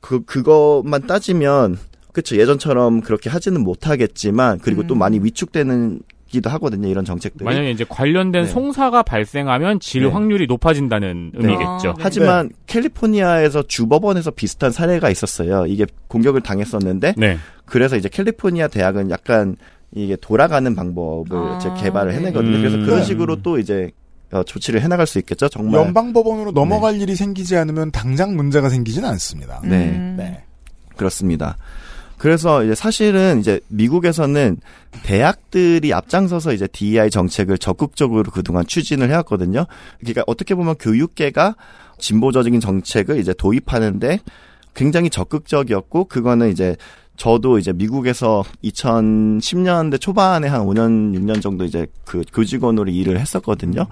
그 그것만 따지면 그쵸 예전처럼 그렇게 하지는 못하겠지만 그리고 또 음. 많이 위축되는 기도 하거든요 이런 정책들이 만약에 이제 관련된 네. 송사가 발생하면 질 네. 확률이 높아진다는 네. 의미겠죠. 아, 네. 하지만 캘리포니아에서 주법원에서 비슷한 사례가 있었어요 이게 공격을 당했었는데 네. 그래서 이제 캘리포니아 대학은 약간 이게 돌아가는 방법을 아, 이제 개발을 네. 해내거든요. 그래서 음. 그런 네. 식으로 또 이제 어, 조치를 해나갈 수 있겠죠. 정말. 연방법원으로 넘어갈 일이 생기지 않으면 당장 문제가 생기진 않습니다. 네. 음. 네. 그렇습니다. 그래서 이제 사실은 이제 미국에서는 대학들이 앞장서서 이제 DEI 정책을 적극적으로 그동안 추진을 해왔거든요. 그러니까 어떻게 보면 교육계가 진보적인 정책을 이제 도입하는데 굉장히 적극적이었고 그거는 이제 저도 이제 미국에서 2010년대 초반에 한 5년 6년 정도 이제 그 교직원으로 일을 했었거든요.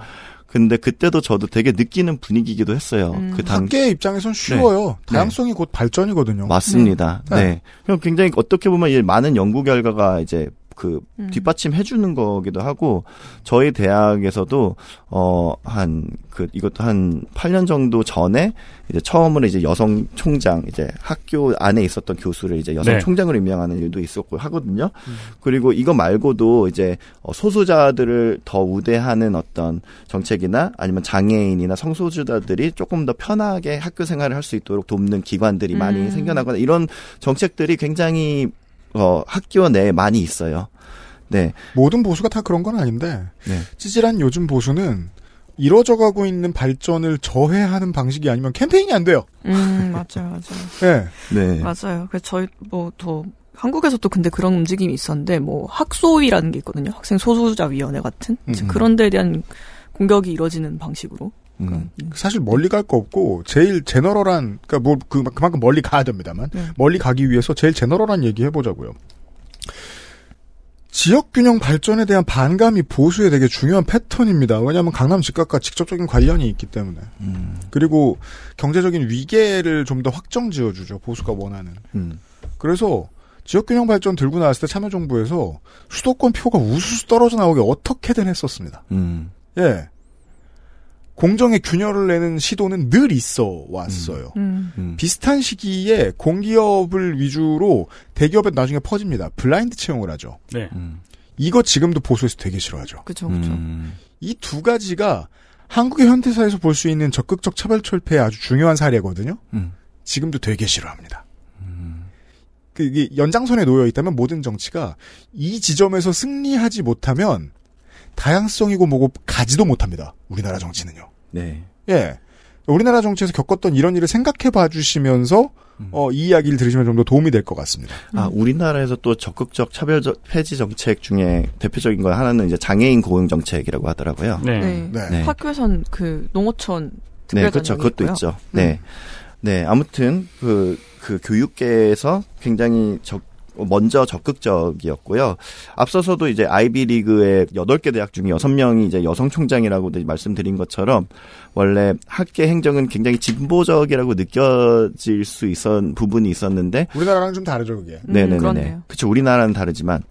근데 그때도 저도 되게 느끼는 분위기이기도 했어요. 음. 그 당, 학계의 입장에선 쉬워요. 네. 다양성이 곧 발전이거든요. 맞습니다. 네. 네. 그럼 굉장히 어떻게 보면 이 많은 연구 결과가 이제 그 음. 뒷받침 해주는 거기도 하고 저희 대학에서도 어 한 그 이것도 한 8년 정도 전에 이제 처음으로 이제 여성 총장 이제 학교 안에 있었던 교수를 이제 여성 네. 총장으로 임명하는 일도 있었고 하거든요. 그리고 이거 말고도 이제 어, 소수자들을 더 우대하는 어떤 정책이나 아니면 장애인이나 성소수자들이 조금 더 편하게 학교 생활을 할 수 있도록 돕는 기관들이 많이 음. 생겨나거나 이런 정책들이 굉장히 어, 학교 내에 많이 있어요. 네. 모든 보수가 다 그런 건 아닌데 네. 찌질한 요즘 보수는 이뤄져 가고 있는 발전을 저해하는 방식이 아니면 캠페인이 안 돼요. 음, 맞아요, 맞아요. 네. 네. 맞아요. 그래서 저희 뭐 더 한국에서도 근데 그런 움직임이 있었는데 뭐 학소위라는 게 있거든요. 학생 소수자 위원회 같은 음. 그런 데에 대한 공격이 이뤄지는 방식으로. 음. 사실 멀리 갈 거 없고 제일 제너럴한 그러니까 뭐 그, 그만큼 멀리 가야 됩니다만 네. 멀리 가기 위해서 제일 제너럴한 얘기 해보자고요. 지역 균형 발전에 대한 반감이 보수의 되게 중요한 패턴입니다. 왜냐하면 강남 집값과 직접적인 관련이 있기 때문에. 음. 그리고 경제적인 위계를 좀 더 확정 지어주죠. 보수가 원하는. 음. 그래서 지역 균형 발전 들고 나왔을 때 참여정부에서 수도권 표가 우수수 떨어져 나오게 어떻게든 했었습니다. 음. 예. 공정의 균열을 내는 시도는 늘 있어 왔어요. 음. 음. 비슷한 시기에 공기업을 위주로 대기업에 나중에 퍼집니다. 블라인드 채용을 하죠. 네. 음. 이거 지금도 보수에서 되게 싫어하죠. 그죠, 그죠. 음. 이두 가지가 한국의 현대사에서 볼 수 있는 적극적 차별 철폐의 아주 중요한 사례거든요. 음. 지금도 되게 싫어합니다. 그 이게 연장선에 놓여 있다면 모든 정치가 이 지점에서 승리하지 못하면 다양성이고 뭐고 가지도 못합니다. 우리나라 정치는요. 네. 예. 우리나라 정치에서 겪었던 이런 일을 생각해 봐 주시면서 어, 이 이야기를 들으시면 좀 더 도움이 될 것 같습니다. 아, 우리나라에서 또 적극적 차별 저- 폐지 정책 중에 대표적인 거 하나는 이제 장애인 고용 정책이라고 하더라고요. 네. 네. 네. 네. 학교에선 그 농어촌 네, 특별 그렇죠. 그것도 있고요. 있죠. 네. 네, 아무튼 그, 그 교육계에서 굉장히 적, 먼저 적극적이었고요. 앞서서도 이제 아이비리그의 8개 대학 중에 6명이 이제 여성 총장이라고 말씀드린 것처럼 원래 학계 행정은 굉장히 진보적이라고 느껴질 수 있었 부분이 있었는데 우리나라랑 좀 다르죠, 그게. 음, 네네네. 그렇죠. 우리나라는 다르지만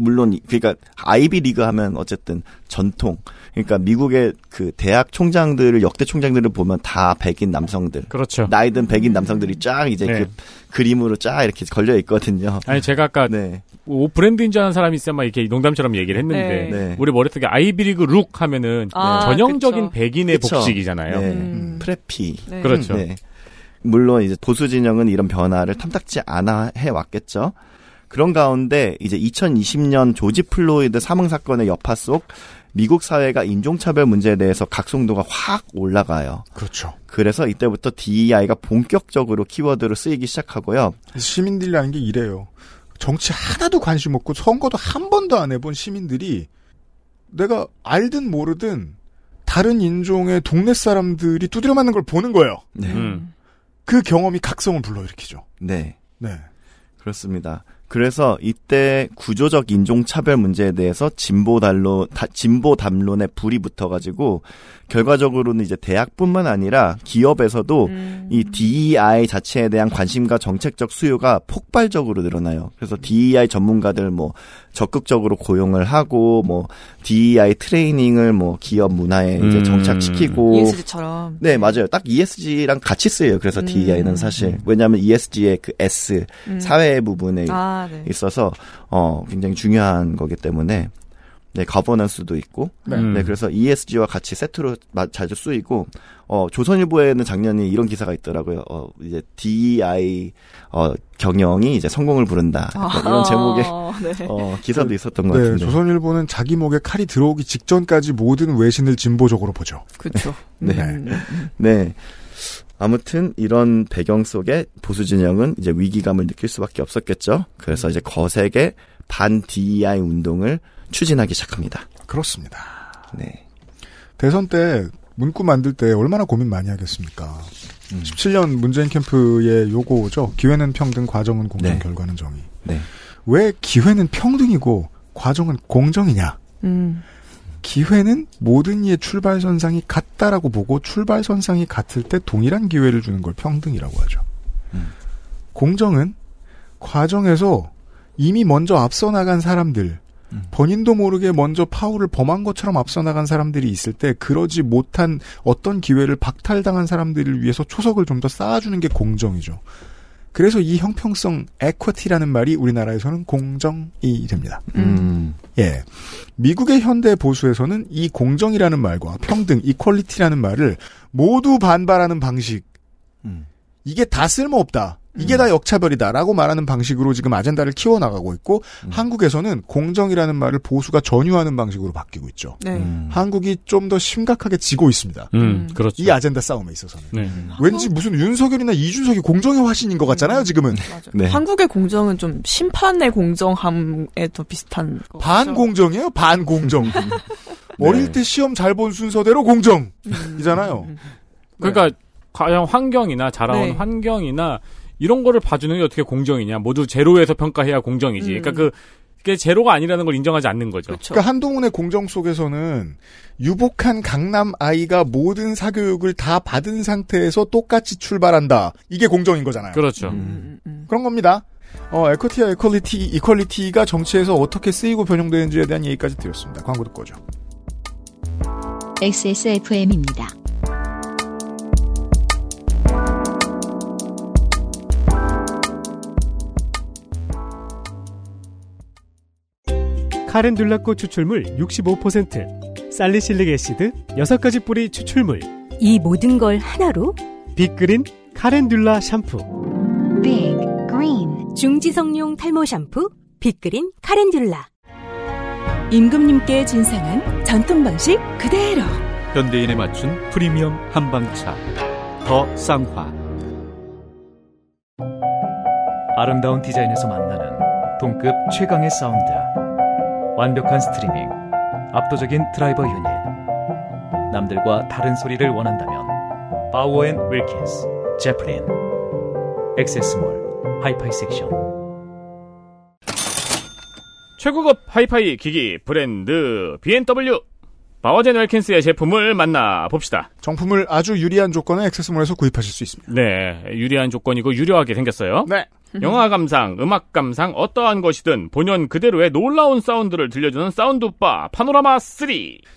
물론 이- 그러니까 아이비 리그 하면 어쨌든 전통. 그러니까 미국의 그 대학 총장들을 역대 총장들을 보면 다 백인 남성들. 그렇죠. 나이든 백인 남성들이 쫙 이제 네. 그 그림으로 쫙 이렇게 걸려 있거든요. 아니 제가 아까 네. 옷 브랜드인 줄 아는 사람이 있으면 막 이렇게 농담처럼 얘기를 했는데 네. 네. 우리 머릿속에 아이비리그 룩 하면은 아, 전형적인 그쵸. 백인의 그쵸. 복식이잖아요. 네. 음. preppy. 네. 그렇죠. 네. 물론 이제 보수 진영은 이런 변화를 탐탁지 않아 해 왔겠죠. 그런 가운데 이제 2020년 조지 플로이드 사망 사건의 여파 속 미국 사회가 인종차별 문제에 대해서 각성도가 확 올라가요. 그렇죠. 그래서 이때부터 DEI가 본격적으로 키워드로 쓰이기 시작하고요. 시민들이라는 게 이래요. 정치 하나도 관심 없고 선거도 한 번도 안 해본 시민들이 내가 알든 모르든 다른 인종의 동네 사람들이 두드려 맞는 걸 보는 거예요. 네. 음. 그 경험이 각성을 불러일으키죠. 네. 네. 그렇습니다. 그래서 이때 구조적 인종차별 문제에 대해서 진보 담론, 다- 진보 담론에 불이 붙어가지고 결과적으로는 이제 대학뿐만 아니라 기업에서도 음. 이 DEI 자체에 대한 관심과 정책적 수요가 폭발적으로 늘어나요. 그래서 DEI 전문가들 뭐 적극적으로 고용을 하고 뭐 DEI 트레이닝을 뭐 기업 문화에 이제 음. 정착시키고 ESG처럼. 네, 맞아요. 딱 ESG랑 같이 쓰여요. 그래서 음. DEI는 사실. 왜냐하면 ESG의 그 S, 음. 사회 부분에 아, 네. 있어서, 어, 굉장히 중요한 거기 때문에, 네, 거버넌스도 있고, 네. 음. 네, 그래서 ESG와 같이 세트로 마- 자주 쓰이고, 어, 조선일보에는 작년에 이런 기사가 있더라고요. 어, 이제 DEI, 어, 경영이 이제 성공을 부른다. 약간 이런 제목의, 아, 네. 어, 기사도 있었던 것 네, 같은데. 조선일보는 자기 목에 칼이 들어오기 직전까지 모든 외신을 진보적으로 보죠. 그렇죠. 네. 음. 네. 아무튼 이런 배경 속에 보수 진영은 이제 위기감을 느낄 수밖에 없었겠죠. 그래서 이제 거세게 반 DEI 운동을 추진하기 시작합니다. 그렇습니다. 네. 대선 때 문구 만들 때 얼마나 고민 많이 하겠습니까? 음. 17년 문재인 캠프의 요거죠. 기회는 평등, 과정은 공정, 네. 결과는 정의. 네. 왜 기회는 평등이고 과정은 공정이냐? 음. 기회는 모든 이의 출발선상이 같다라고 보고 출발선상이 같을 때 동일한 기회를 주는 걸 평등이라고 하죠. 음. 공정은 과정에서 이미 먼저 앞서 나간 사람들, 음. 본인도 모르게 먼저 파울을 범한 것처럼 앞서 나간 사람들이 있을 때 그러지 못한 어떤 기회를 박탈당한 사람들을 위해서 초석을 좀 더 쌓아주는 게 공정이죠. 그래서 이 형평성 에쿼티라는 말이 우리나라에서는 공정이 됩니다. 음. 예. 미국의 현대 보수에서는 이 공정이라는 말과 평등, 이퀄리티라는 말을 모두 반발하는 방식. 음. 이게 다 쓸모없다. 이게 다 역차별이다라고 말하는 방식으로 지금 아젠다를 키워나가고 있고 한국에서는 공정이라는 말을 보수가 전유하는 방식으로 바뀌고 있죠. 네. 음. 한국이 좀 더 심각하게 지고 있습니다. 음, 그렇죠. 이 아젠다 싸움에 있어서는. 네. 왠지 무슨 윤석열이나 이준석이 공정의 화신인 것 같잖아요, 지금은. 네. 한국의 공정은 좀 심판의 공정함에 더 비슷한 거. 반공정이에요, 반공정. 어릴 때 시험 잘 본 순서대로 공정이잖아요. 그러니까 과연 환경이나 자라온 네. 환경이나 이런 거를 봐주는 게 어떻게 공정이냐. 모두 제로에서 평가해야 공정이지. 음. 그러니까 그 그게 제로가 아니라는 걸 인정하지 않는 거죠. 그렇죠. 그러니까 한동훈의 공정 속에서는 유복한 강남 아이가 모든 사교육을 다 받은 상태에서 똑같이 출발한다. 이게 공정인 거잖아요. 그렇죠. 음, 음. 그런 겁니다. 어, equity와 equality, equality가 정치에서 어떻게 쓰이고 변형되는지에 대한 얘기까지 드렸습니다. 광고 듣고 오죠. XSFM입니다. calendula꽃 추출물 65%, salicylic acid 6가지 뿌리 추출물, 이 모든 걸 하나로? 빅그린 카렌듈라 샴푸. Big Green. 중지성용 탈모 샴푸 빅그린 카렌듈라 임금님께 진상한 전통 방식 그대로. 현대인에 맞춘 프리미엄 한방차. 더 쌍화. 아름다운 디자인에서 만나는 동급 최강의 사운드 완벽한 스트리밍 압도적인 드라이버 유닛. 남들과 다른 소리를 원한다면 바우어 앤 윌킨스 제플린 엑세스몰 하이파이 섹션. 최고급 하이파이 기기 브랜드 B&W 바워스 앤 윌킨스의 제품을 만나 봅시다. 정품을 아주 유리한 조건에 액세스몰에서 구입하실 수 있습니다. 네, 유리한 조건이고 유려하게 생겼어요. 네. 영화 감상, 음악 감상, 어떠한 것이든 본연 그대로의 놀라운 사운드를 들려주는 사운드바 파노라마 3.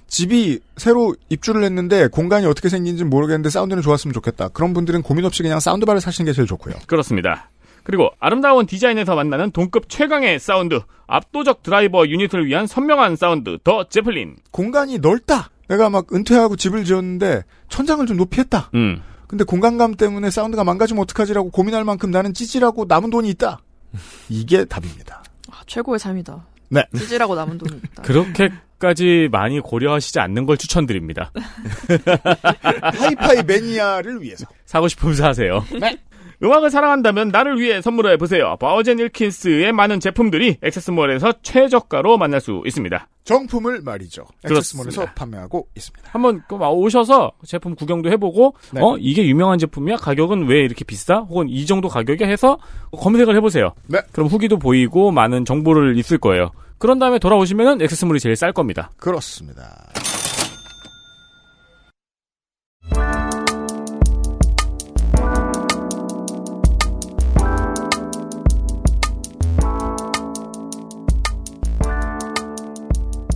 집이 새로 입주를 했는데 공간이 어떻게 생긴지 모르겠는데 사운드는 좋았으면 좋겠다. 그런 분들은 고민 없이 그냥 사운드바를 사시는 게 제일 좋고요. 그렇습니다. 그리고 아름다운 디자인에서 만나는 동급 최강의 사운드, 압도적 드라이버 유닛을 위한 선명한 사운드, 더 제플린. 공간이 넓다. 내가 막 은퇴하고 집을 지었는데 천장을 좀 높이 했다. 음. 근데 공간감 때문에 사운드가 망가지면 어떡하지라고 고민할 만큼 나는 찌질하고 남은 돈이 있다. 이게 답입니다. 아, 최고의 삶이다. 네. 찌질하고 남은 돈이 있다. 그렇게까지 많이 고려하시지 않는 걸 추천드립니다. 하이파이 매니아를 위해서. 사고 싶으면 사세요. 네. 음악을 사랑한다면 나를 위해 선물해 보세요. 바워젠 일킨스의 많은 제품들이 액세스몰에서 최저가로 만날 수 있습니다. 정품을 말이죠. 액세스몰에서 그렇습니다. 판매하고 있습니다. 한번 그 오셔서 제품 구경도 해보고 네. 어 이게 유명한 제품이야 가격은 왜 이렇게 비싸 혹은 이 정도 가격에 해서 검색을 해보세요. 네. 그럼 후기도 보이고 많은 정보를 있을 거예요. 그런 다음에 돌아오시면은 액세스몰이 제일 쌀 겁니다. 그렇습니다.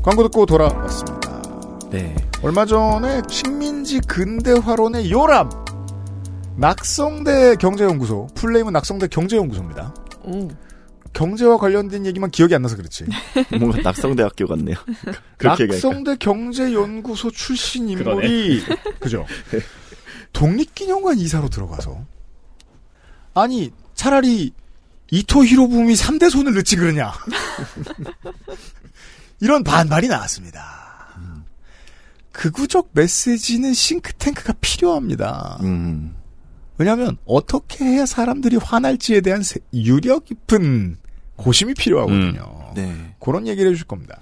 광고 듣고 돌아왔습니다. 네. 얼마 전에 식민지 근대화론의 요람 낙성대 경제연구소 풀네임은 낙성대 경제연구소입니다. 오. 경제와 관련된 얘기만 기억이 안 나서 그렇지. 뭔가 낙성대학교 같네요. 낙성대 경제연구소 출신 인물이 그죠. 독립기념관 이사로 들어가서 아니 차라리 이토 히로부미 3대 손을 넣지 그러냐. 이런 반발이 나왔습니다. 극우적 메시지는 싱크탱크가 필요합니다. 음. 왜냐하면 어떻게 해야 사람들이 화날지에 대한 세- 유력 깊은 고심이 필요하거든요. 네. 그런 얘기를 해줄 겁니다.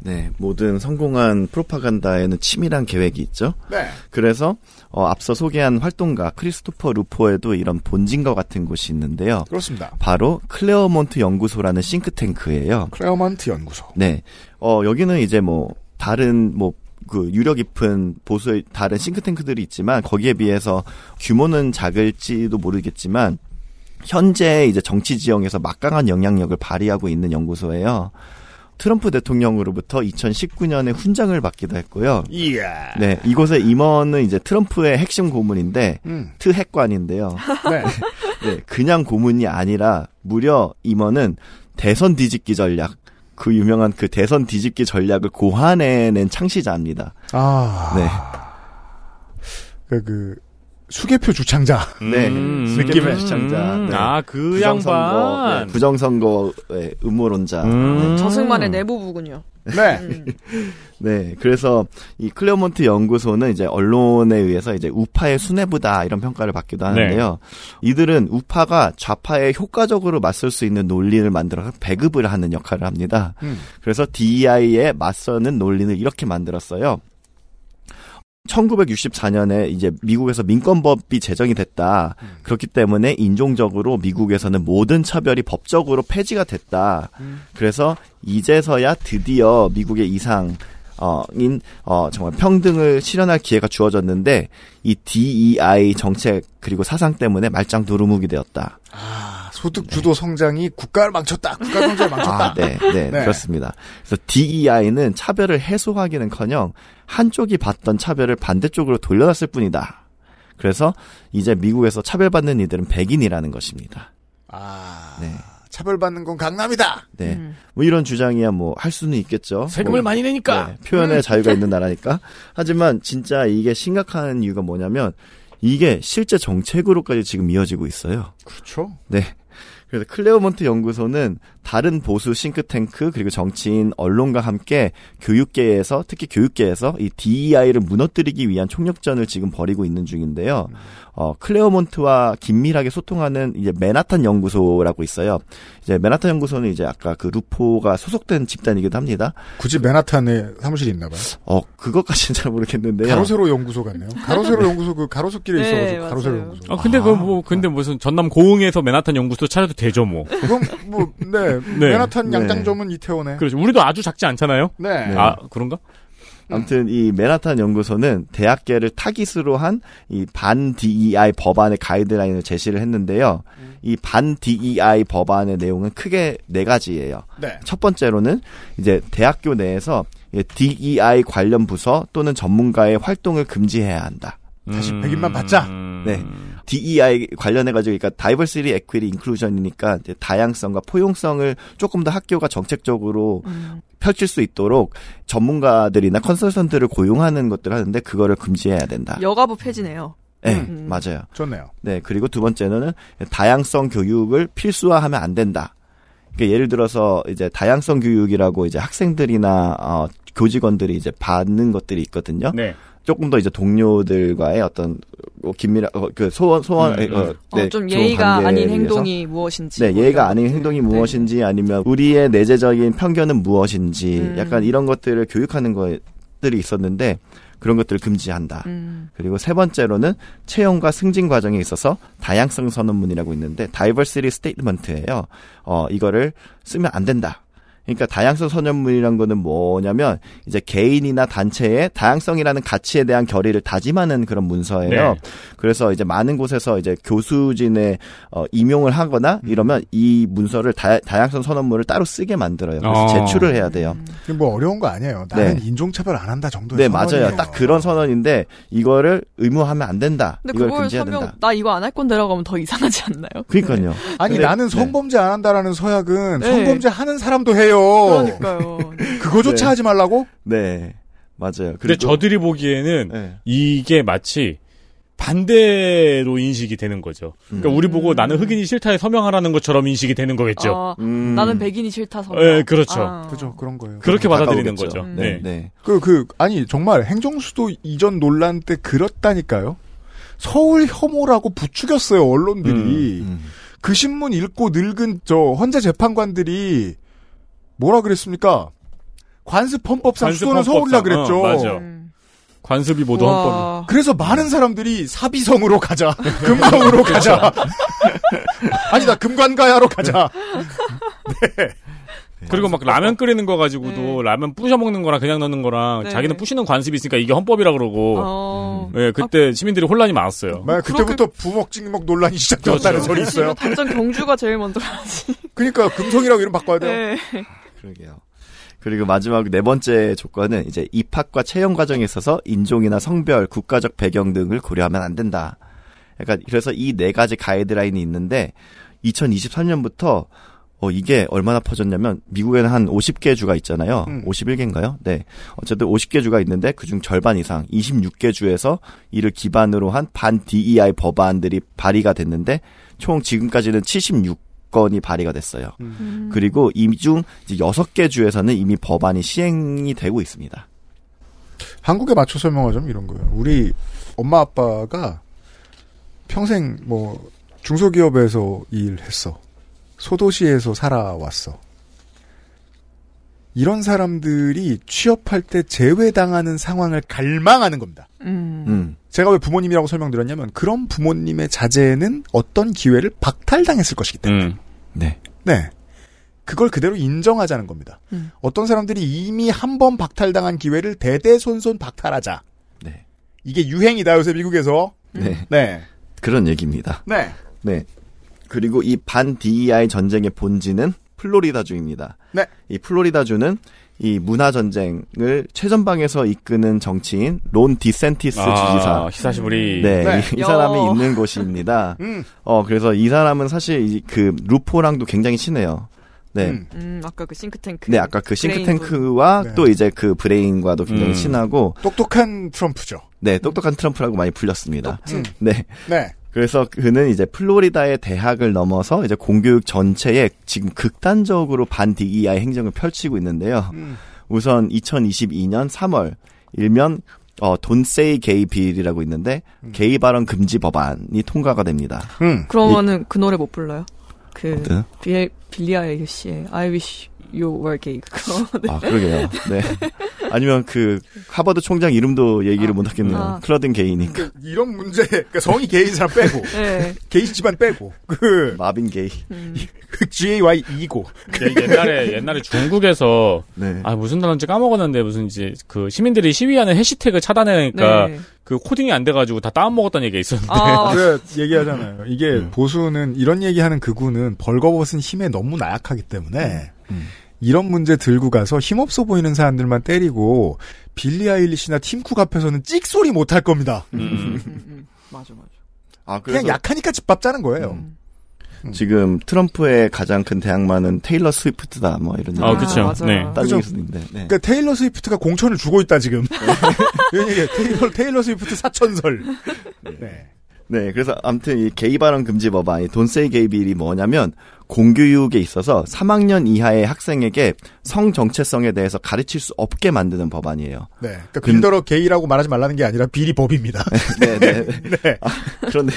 네. 모든 성공한 프로파간다에는 치밀한 계획이 있죠. 네. 그래서 어, 앞서 소개한 활동가 크리스토퍼 루포에도 이런 본진과 같은 곳이 있는데요. 그렇습니다. 바로 클레어몬트 연구소라는 싱크탱크예요. 클레어먼트 연구소. 네. 어, 여기는 이제 뭐 다른 뭐 그 유력 깊은 보수의 다른 싱크탱크들이 있지만 거기에 비해서 규모는 작을지도 모르겠지만 현재 이제 정치 지형에서 막강한 영향력을 발휘하고 있는 연구소예요. 트럼프 대통령으로부터 2019년에 훈장을 받기도 했고요. 네, 이곳의 임원은 이제 트럼프의 핵심 고문인데 음. 트핵관인데요. 네. 네, 그냥 고문이 아니라 무려 임원은 대선 뒤집기 전략, 그 유명한 그 대선 뒤집기 전략을 고안해낸 창시자입니다. 아. 네. 그, 그, 수개표 주창자. 네, 음. 느낌의 음. 시청자. 네. 아, 그 부정선거, 양반. 네, 부정선거의 음모론자. 음. 저승만의 내부부군요. 네. 음. 네, 그래서 이 클레어몬트 연구소는 이제 언론에 의해서 이제 우파의 수뇌부다 이런 평가를 받기도 하는데요. 이들은 우파가 좌파에 효과적으로 맞설 수 있는 논리를 만들어서 배급을 하는 역할을 합니다. 음. 그래서 DEI에 맞서는 논리를 이렇게 만들었어요. 1964년에 이제 미국에서 민권법이 제정이 됐다. 그렇기 때문에 인종적으로 미국에서는 모든 차별이 법적으로 폐지가 됐다. 그래서 이제서야 드디어 미국의 이상 어인 어 정말 평등을 실현할 기회가 주어졌는데 이 DEI 정책 그리고 사상 때문에 말짱 도루묵이 되었다. 아, 소득 주도 성장이 국가를 망쳤다. 국가 경제를 망쳤다. 아, 네, 네, 그렇습니다. 그래서 DEI는 차별을 해소하기는커녕 한쪽이 받던 차별을 반대쪽으로 돌려놨을 뿐이다. 그래서 이제 미국에서 차별받는 이들은 백인이라는 것입니다. 아, 네. 차별받는 건 강남이다. 네. 뭐 이런 주장이야 뭐 할 수는 있겠죠. 세금을 뭐, 많이 내니까. 네, 표현의 자유가 있는 나라니까. 하지만 진짜 이게 심각한 이유가 뭐냐면 이게 실제 정책으로까지 지금 이어지고 있어요. 그렇죠. 네. 그래서 클레어몬트 연구소는 다른 보수 싱크탱크 그리고 정치인 언론과 함께 교육계에서 특히 교육계에서 이 DEI를 무너뜨리기 위한 총력전을 지금 벌이고 있는 중인데요. 어, 클레어몬트와 긴밀하게 소통하는 이제 맨하탄 연구소라고 있어요. 이제 맨하탄 연구소는 이제 아까 그 루포가 소속된 집단이기도 합니다. 굳이 맨하탄에 사무실이 있나 봐요. 어, 그것까지는 잘 모르겠는데요. 가로세로 연구소 같네요. 가로세로 연구소 그 가로수길에 네, 있어가지고 맞아요. 가로세로 연구소. 아, 근데 그 뭐, 근데 무슨 전남 고흥에서 맨하탄 연구소 차려도 되죠, 뭐. 그럼 뭐, 네. 네. 맨하탄 네. 양장점은 이태원에. 그렇죠. 우리도 아주 작지 않잖아요? 네. 아, 그런가? 아무튼 이 맨하탄 연구소는 대학계를 타깃으로 한 이 반 DEI 법안의 가이드라인을 제시를 했는데요. 이반 DEI 법안의 내용은 크게 네 가지예요. 네. 첫 번째로는 이제 대학교 내에서 이 DEI 관련 부서 또는 전문가의 활동을 금지해야 한다. 다시 백인만 받자. 음. 네. DEI 관련해가지고, 그러니까 다이버시티 에퀴리 인클루전이니까 이제 다양성과 포용성을 조금 더 학교가 정책적으로 음. 펼칠 수 있도록 전문가들이나 컨설턴트를 고용하는 것들 하는데 그거를 금지해야 된다. 여가부 폐지네요. 네, 음. 맞아요. 좋네요. 네, 그리고 두 번째는 다양성 교육을 필수화하면 안 된다. 그러니까 예를 들어서 이제 다양성 교육이라고 이제 학생들이나 어, 교직원들이 이제 받는 것들이 있거든요. 네. 조금 더 이제 동료들과의 어떤 뭐 긴밀한 어, 그 소원 소원 음, 음. 어, 네, 어, 좀 예의가 아닌. 행동이 무엇인지. 네, 뭐 예의가 아닌. 행동이 네. 무엇인지 아니면 우리의 내재적인 편견은 무엇인지 음. 약간 이런 것들을 교육하는 것들이 있었는데 그런 것들을 금지한다. 음. 그리고 세 번째로는 채용과 승진 과정에 있어서 다양성 선언문이라고 있는데 diversity statement예요. 어 이거를 쓰면 안 된다. 그러니까 다양성 선언문이란 거는 뭐냐면 이제 개인이나 단체의 다양성이라는 가치에 대한 결의를 다짐하는 그런 문서예요. 네. 그래서 이제 많은 곳에서 이제 교수진에 어, 임용을 하거나 이러면 이 문서를 다, 다양성 선언문을 따로 쓰게 만들어요. 그래서 어. 제출을 해야 돼요. 이게 뭐 어려운 거 아니에요. 나는 네. 인종차별 안 한다 정도의 네, 선언이에요. 맞아요. 딱 그런 선언인데 이거를 의무하면 안 된다. 근데 이걸 그걸 금지해야 서명 된다. 나 이거 안 할 건데라고 하면 더 이상하지 않나요? 그러니까요. 아니 근데- 나는 네. 성범죄 안 한다라는 서약은 네. 성범죄 하는 사람도 해요. 그러니까요. 그거조차 네. 하지 말라고? 네, 맞아요. 근데 저들이 보기에는 네. 이게 마치 반대로 인식이 되는 거죠. 그러니까 음. 우리 보고 나는 흑인이 싫다에 서명하라는 것처럼 인식이 되는 거겠죠. 어, 음. 나는 백인이 싫다서. 네, 그렇죠. 아. 그죠 그런 거예요. 그렇게 받아들이는 가까우겠죠. 거죠. 네, 네. 네. 그, 그, 아니, 정말 행정수도 이전 논란 때 그렇다니까요. 서울 혐오라고 부추겼어요, 언론들이. 음, 그 신문 읽고 늙은 저 헌재 재판관들이 뭐라 그랬습니까? 관습 헌법상 관습 수도는. 서울이라 그랬죠. 어, 맞아. 음. 관습이 모두 헌법. 와. 그래서 많은 사람들이 사비성으로 가자. 금성으로 가자. 아니다, 금관가야로 가자. 그리고 막 라면 끓이는 거 가지고도 네. 라면 부셔 먹는 거랑 그냥 넣는 거랑 네. 자기는 부시는 관습이 있으니까 이게 헌법이라 그러고. 어. 예, 그때 시민들이 혼란이 많았어요. 막 그때부터 부먹 찍먹 논란이 시작되었다는 소리 있어요. 당장 경주가 제일 먼저 하지. 그러니까 금성이라고 이름 바꿔야 돼요. 네. 그러게요. 그리고 마지막 네 번째 조건은 이제 입학과 채용 과정에 있어서 인종이나 성별, 국가적 배경 등을 고려하면 안 된다. 그러니까 그래서 이 네 가지 가이드라인이 있는데 2023년부터 어, 이게 얼마나 퍼졌냐면, 미국에는 한 50개 주가 있잖아요. 음. 51개인가요? 네. 어쨌든 50개 주가 있는데, 그중 절반 이상, 26개 주에서 이를 기반으로 한 반 DEI 법안들이 발의가 됐는데, 총 지금까지는 76 건이 발의가 됐어요. 음. 그리고 이중 6개 주에서는 이미 법안이 시행이 되고 있습니다. 한국에 맞춰 설명하자면 이런 거예요. 우리 엄마 아빠가 평생 뭐 중소기업에서 일했어. 소도시에서 살아왔어. 이런 사람들이 취업할 때 제외당하는 상황을 갈망하는 겁니다. 음. 음. 제가 왜 부모님이라고 설명드렸냐면 그런 부모님의 자제는 어떤 기회를 박탈당했을 것이기 때문에. 음. 네. 네. 그걸 그대로 인정하자는 겁니다. 음. 어떤 사람들이 이미 한 번 박탈당한 기회를 대대손손 박탈하자. 네. 이게 유행이다 요새 미국에서. 네. 네. 그런 얘기입니다. 네. 네. 그리고 이 반 DEI 전쟁의 본지는 플로리다주입니다. 네. 이 플로리다주는 이 문화 전쟁을 최전방에서 이끄는 정치인 론 디센티스 아, 주지사. 久しぶり. 네, 네. 이, 이 야. 사람이 있는 곳입니다. 음. 어 그래서 이 사람은 사실 이 그 루포랑도 굉장히 친해요. 네. 음. 음, 아까 그 싱크탱크. 네, 아까 그 싱크탱크와 네. 또 이제 그 브레인과도 굉장히 음. 친하고, 똑똑한 트럼프죠. 네, 똑똑한 트럼프라고 많이 불렸습니다. 음. 네. 네. 그래서 그는 이제 플로리다의 대학을 넘어서 이제 공교육 전체에 지금 극단적으로 반 DEI 행정을 펼치고 있는데요. 음. 우선 2022년 3월 일면 어 Don't Say Gay Bill이라고 있는데 게이 발언 금지 법안이 통과가 됩니다. 음. 그러면은 그 노래 못 불러요? 그? 빌 빌리 아이리시의 I Wish You Were Gay 그거. 네. 아 그러게요. 네. 아니면 그 하버드 총장 이름도 얘기를 아, 못 하겠네요. 아. 클러든 게이니까 그, 이런 문제, 그러니까 성이 게이인 사람 빼고, 네. 게이 집안 빼고, 그, 마빈 게이. 음. GAY 2고. 예- 옛날에 옛날에 중국에서 네. 아 무슨 단어인지 까먹었는데 무슨 이제 그 시민들이 시위하는 해시태그 차단하니까 네. 그 코딩이 안 돼가지고 다 다운 먹었다는 얘기가 있었는데 아, 그 얘기하잖아요. 이게 음. 보수는 이런 얘기하는 극우는 벌거벗은 힘에 너무 나약하기 때문에 음. 이런 문제 들고 가서 힘없어 보이는 사람들만 때리고 빌리 아일리시나 팀쿡 앞에서는 찍소리 못 할 겁니다. 음. 음, 음. 맞아 맞아. 아 그냥 약하니까 집밥 짜는 거예요. 음. 지금 트럼프의 가장 큰 대항마는 테일러 스위프트다 뭐 이런 아, 얘기. 그쵸. 맞아. 네. 얘기 있는데. 네. 그러니까 테일러 스위프트가 공천을 주고 있다 지금. 테일러 테일러 스위프트 사천설. 네. 네, 그래서 아무튼 이 게이 발언 금지 법안, 이 Don't Say Gay Bill이 뭐냐면 공교육에 있어서 3학년 이하의 학생에게 성 정체성에 대해서 가르칠 수 없게 만드는 법안이에요. 네. 그러니까 빌더러 게이라고 말하지 말라는 게 아니라 bill이 법입니다. 네, 네. 네. 아, 그런데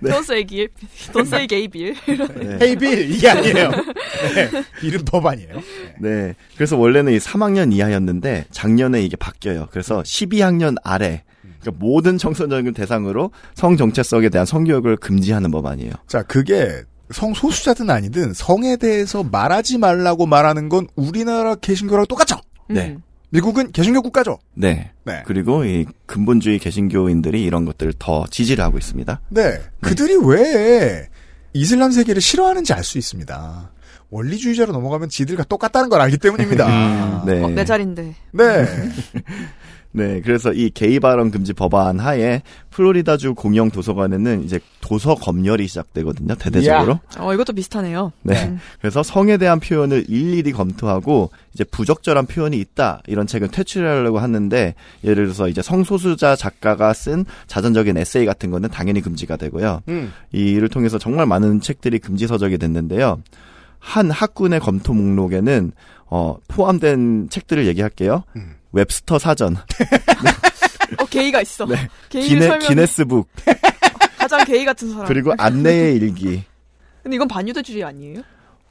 네. Don't say gay, don't say gay bill. 네. 헤이 빌 이게 아니에요. 네. 빌은 법 아니에요. 네. 그래서 원래는 이 3학년 이하였는데 작년에 이게 바뀌어요. 그래서 12학년 아래 그러니까 모든 청소년을 대상으로 성 정체성에 대한 성교육을 금지하는 법안이에요. 자, 그게 성소수자든 아니든 성에 대해서 말하지 말라고 말하는 건 우리나라 개신교랑 똑같죠? 네. 음. 미국은 개신교 국가죠? 네. 네. 그리고 이 근본주의 개신교인들이 이런 것들을 더 지지를 하고 있습니다. 네. 그들이 왜 이슬람 세계를 싫어하는지 알 수 있습니다. 원리주의자로 넘어가면 지들과 똑같다는 걸 알기 때문입니다. 네. 어, 내 자리인데. 네. 네, 그래서 이 게이 발언 금지 법안 하에 플로리다주 공영 도서관에는 이제 도서 검열이 시작되거든요, 대대적으로. 어 이것도 비슷하네요. 네. 음. 그래서 성에 대한 표현을 일일이 검토하고 이제 부적절한 표현이 있다 이런 책을 퇴출하려고 하는데 예를 들어서 이제 성소수자 작가가 쓴 자전적인 에세이 같은 거는 당연히 금지가 되고요. 음. 이 일을 통해서 정말 많은 책들이 금지 서적이 됐는데요. 한 학군의 검토 목록에는 어, 포함된 책들을 얘기할게요. 음. 웹스터 사전, 어 게이가 있어. 네. 기네, 설명. 기네스북, 가장 게이 같은 사람. 그리고 안내의 일기. 근데 이건 반유대주의 아니에요?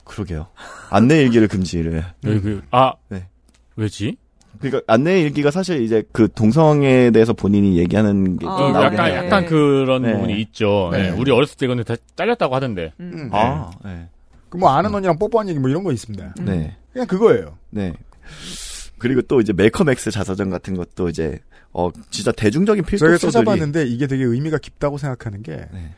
그러게요. 안내 일기를 금지를. 네, 그, 아 네. 왜지? 그러니까 안내 일기가 사실 이제 그 동성에 대해서 본인이 얘기하는 게 아, 약간 해요. 약간 그런 네. 부분이 있죠. 네. 네, 우리 어렸을 때 이거는 다 잘렸다고 하던데. 음. 아, 네. 그뭐 아는 언니랑 뽀뽀한 얘기 뭐 이런 거 있습니다. 네. 그냥 그거예요. 네. 그리고 또 이제 X 자서전 같은 것도 이제 어 진짜 대중적인 필독서들이 찾아봤는데 이게 되게 의미가 깊다고 생각하는 게 네.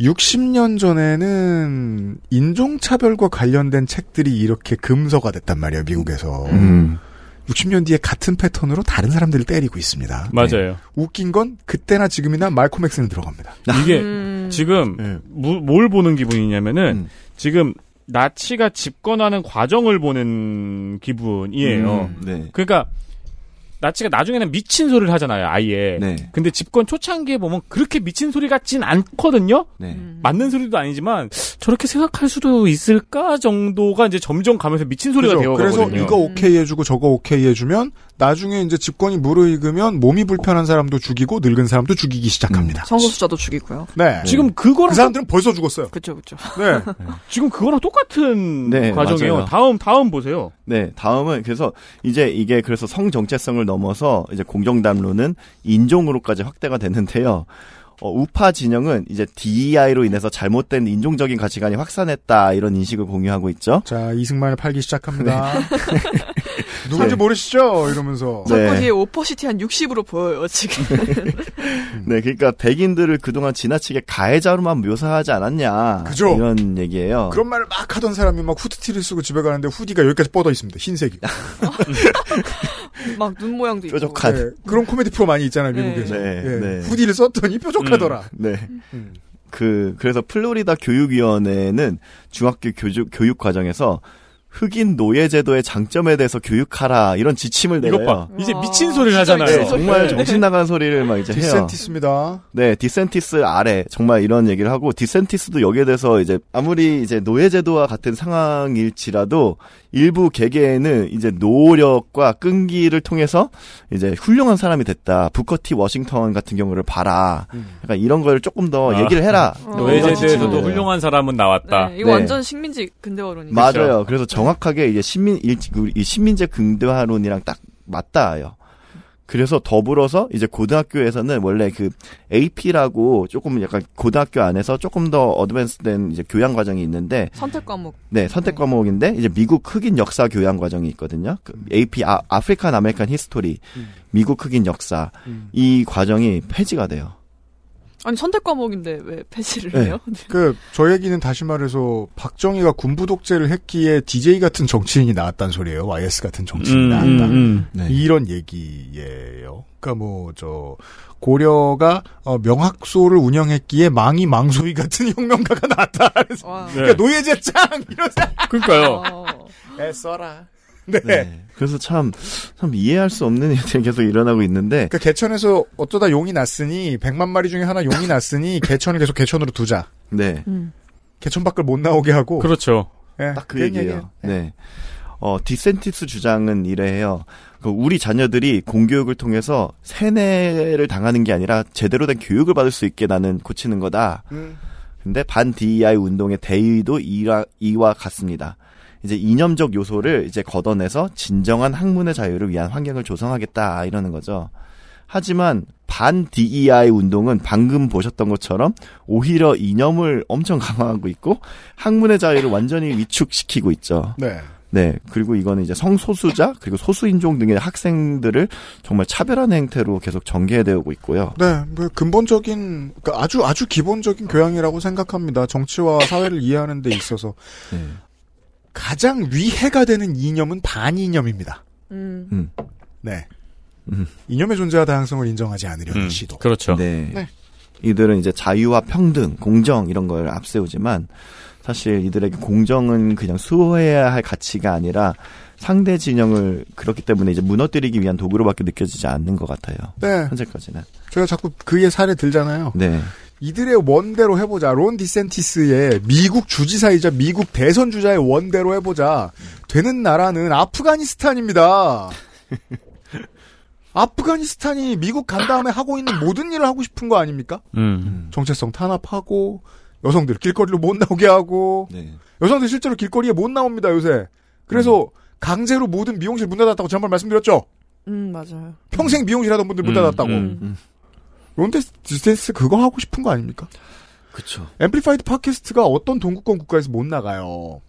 60년 전에는 인종차별과 관련된 책들이 이렇게 금서가 됐단 말이에요, 미국에서. 음. 60년 뒤에 같은 패턴으로 다른 사람들을 때리고 있습니다. 맞아요. 웃긴 건 그때나 지금이나 말콤 엑스는 들어갑니다. 이게 음. 지금 네. 무- 뭘 보는 기분이냐면은 음. 지금 나치가 집권하는 과정을 보는 기분이에요. 음, 네. 그러니까 나치가 나중에는 미친 소리를 하잖아요, 아예. 네. 근데 집권 초창기에 보면 그렇게 미친 소리 같진 않거든요. 네. 맞는 소리도 아니지만 저렇게 생각할 수도 있을까 정도가 이제 점점 가면서 미친 소리가 그죠? 되어가거든요. 그래서 이거 오케이 해주고 저거 오케이 해주면 나중에 이제 집권이 무르익으면 몸이 불편한 사람도 죽이고 늙은 사람도 죽이기 시작합니다. 성소수자도 죽이고요. 네. 지금 그거랑 그 사람들은 벌써 죽었어요. 그쵸, 그쵸. 네. 지금 그거랑 똑같은 네, 과정이에요. 맞아요. 다음 다음 보세요. 네, 다음은 그래서 이제 이게 그래서 성 정체성을 넘어서 이제 공정 담론은 인종으로까지 확대가 됐는데요. 어, 우파 진영은 이제 DEI로 인해서 잘못된 인종적인 가치관이 확산했다 이런 인식을 공유하고 있죠. 자, 이승만을 팔기 시작합니다. 누군지 모르시죠? 이러면서. 네. 자꾸 뒤에 opacity 한 60으로 보여요, 지금. 네, 그러니까 백인들을 그동안 지나치게 가해자로만 묘사하지 않았냐. 그죠. 이런 얘기예요. 그런 말을 막 하던 사람이 막 후드티를 쓰고 집에 가는데 hoodie가 여기까지 뻗어 있습니다. 흰색이. 막 눈 모양도 있고. 뾰족한. 네, 그런 코미디 프로 많이 있잖아요, 네. 미국에서. 네, 예, 네. hoodie를 썼더니 뾰족 하더라. 네. 음. 그 그래서 플로리다 교육위원회는 중학교 교육 교육 과정에서 흑인 노예 제도의 장점에 대해서 교육하라 이런 지침을 내요. 봐. 이제 와, 미친 소리를 하잖아요. 네, 정말 정신 나간 소리를 막 이제 해요. 디센티스입니다. 네, 디센티스 아래 정말 이런 얘기를 하고 디센티스도 여기에 대해서 이제 아무리 이제 노예 제도와 같은 상황일지라도 일부 개개인은 이제 노력과 끈기를 통해서 이제 훌륭한 사람이 됐다. 부커 T. 워싱턴 같은 경우를 봐라. 약간 이런 걸 조금 더 아. 얘기를 해라. 어. 노예제도에서도 네. 훌륭한 사람은 나왔다. 네, 이거 네. 완전 식민지 근대화론이죠. 맞아요. 그래서 정확하게 이제 식민 일, 그, 이 식민지 근대화론이랑 딱 맞닿아요. 그래서 더불어서 이제 고등학교에서는 원래 그 AP라고 조금 약간 고등학교 안에서 조금 더 advance된 이제 교양 과정이 있는데 선택 과목. 네 선택 과목인데 이제 미국 흑인 역사 교양 과정이 있거든요. 그 AP 아, African American History 미국 흑인 역사 이 과정이 폐지가 돼요. 아니, 선택 과목인데 왜 폐지를 네. 해요? 그, 저 얘기는 다시 말해서, 박정희가 군부 독재를 했기에 DJ 같은 정치인이 나왔단 소리예요. YS 같은 정치인이 음, 나왔다. 음, 음. 네. 이런 얘기예요. 그러니까 뭐, 저, 고려가, 어, 명학소를 운영했기에 망이 망소이 같은 혁명가가 나왔다. 네. 그러니까 노예제 짱! 이러면서. 그러니까요. 어. 애써라. 네. 네. 그래서 참, 참 이해할 수 없는 일들이 계속 일어나고 있는데, 그 개천에서 어쩌다 용이 났으니, 100만 마리 중에 하나 용이 났으니, 개천을 계속 개천으로 두자. 네. 음. 개천 밖을 못 나오게 하고. 그렇죠. 예, 딱그 그런 얘기예요. 네. 어, 디센티스 주장은 이래해요. 그 우리 자녀들이 공교육을 통해서 세뇌를 당하는 게 아니라 제대로 된 교육을 받을 수 있게 나는 고치는 거다. 음. 근데 반 DEI 운동의 대의도 이와, 이와 같습니다. 이제 이념적 요소를 이제 걷어내서 진정한 학문의 자유를 위한 환경을 조성하겠다 이러는 거죠. 하지만 반 DEI 운동은 방금 보셨던 것처럼 오히려 이념을 엄청 강화하고 있고 학문의 자유를 완전히 위축시키고 있죠. 네. 네. 그리고 이거는 이제 성소수자 그리고 소수인종 등의 학생들을 정말 차별하는 행태로 계속 전개되어 오고 있고요. 네, 뭐 근본적인 그러니까 아주 아주 기본적인 교양이라고 생각합니다. 정치와 사회를 이해하는 데 있어서 네. 가장 위해가 되는 이념은 반이념입니다. 음. 음. 네. 음. 이념의 존재와 다양성을 인정하지 않으려는 음, 시도. 그렇죠. 네. 네. 이들은 이제 자유와 평등, 공정 이런 걸 앞세우지만 사실 이들에게 공정은 그냥 수호해야 할 가치가 아니라 상대 진영을 그렇기 때문에 이제 무너뜨리기 위한 도구로밖에 느껴지지 않는 것 같아요. 네. 현재까지는. 제가 자꾸 그의 사례 들잖아요. 네. 이들의 원대로 해보자. 론 디센티스의 미국 주지사이자 미국 대선 주자의 원대로 해보자. 되는 나라는 아프가니스탄입니다. 아프가니스탄이 미국 간 다음에 하고 있는 모든 일을 하고 싶은 거 아닙니까? 음. 정체성 탄압하고 여성들 길거리로 못 나오게 하고 네. 여성들 실제로 길거리에 못 나옵니다 요새. 그래서 강제로 모든 미용실 문 닫았다고 지난번 말씀드렸죠. 음, 맞아요. 평생 미용실 하던 분들 문 음, 닫았다고. 음. 음. 론 디센티스 그거 하고 싶은 거 아닙니까? 그쵸. Amplified 팟캐스트가 어떤 동구권 국가에서 못 나가요.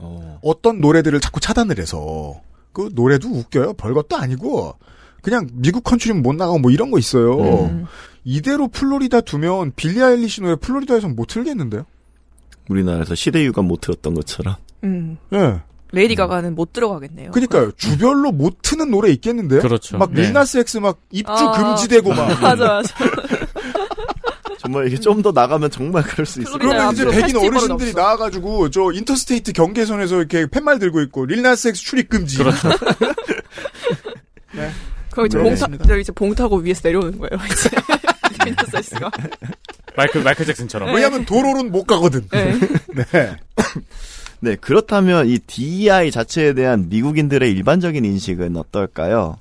어. 어떤 노래들을 자꾸 차단을 해서 그 노래도 웃겨요. 별것도 아니고 그냥 미국 컨트리면 못 나가고 뭐 이런 거 있어요. 음. 이대로 플로리다 두면 빌리 아일리시 노래 플로리다에선 못 틀겠는데요? 우리나라에서 시대유감 못 들었던 것처럼. 음. 예. 레이디 가가는 못 들어가겠네요. 그니까요. 주별로 못 트는 노래 있겠는데요? 그렇죠. 막 네. 릴 나스 엑스 막 입주 아. 금지되고 막. 맞아, 맞아. 정말 이게 좀 더 나가면 정말 그럴 수 있을 그러면 것 이제. 백인 어르신들이 나와가지고 저 interstate 경계선에서 이렇게 팻말 들고 있고 릴 나스 엑스 출입 금지. 그렇죠. 네. 그럼 이제 네, 봉, 타, 알겠습니다. 저 이제 봉 타고 위에서 내려오는 거예요, 이제. 윈터사이스가. 마이클 마이클 잭슨처럼. 왜냐하면 도로는 못 가거든. 네. 네. 네, 그렇다면 이 DEI 자체에 대한 미국인들의 일반적인 인식은 어떨까요?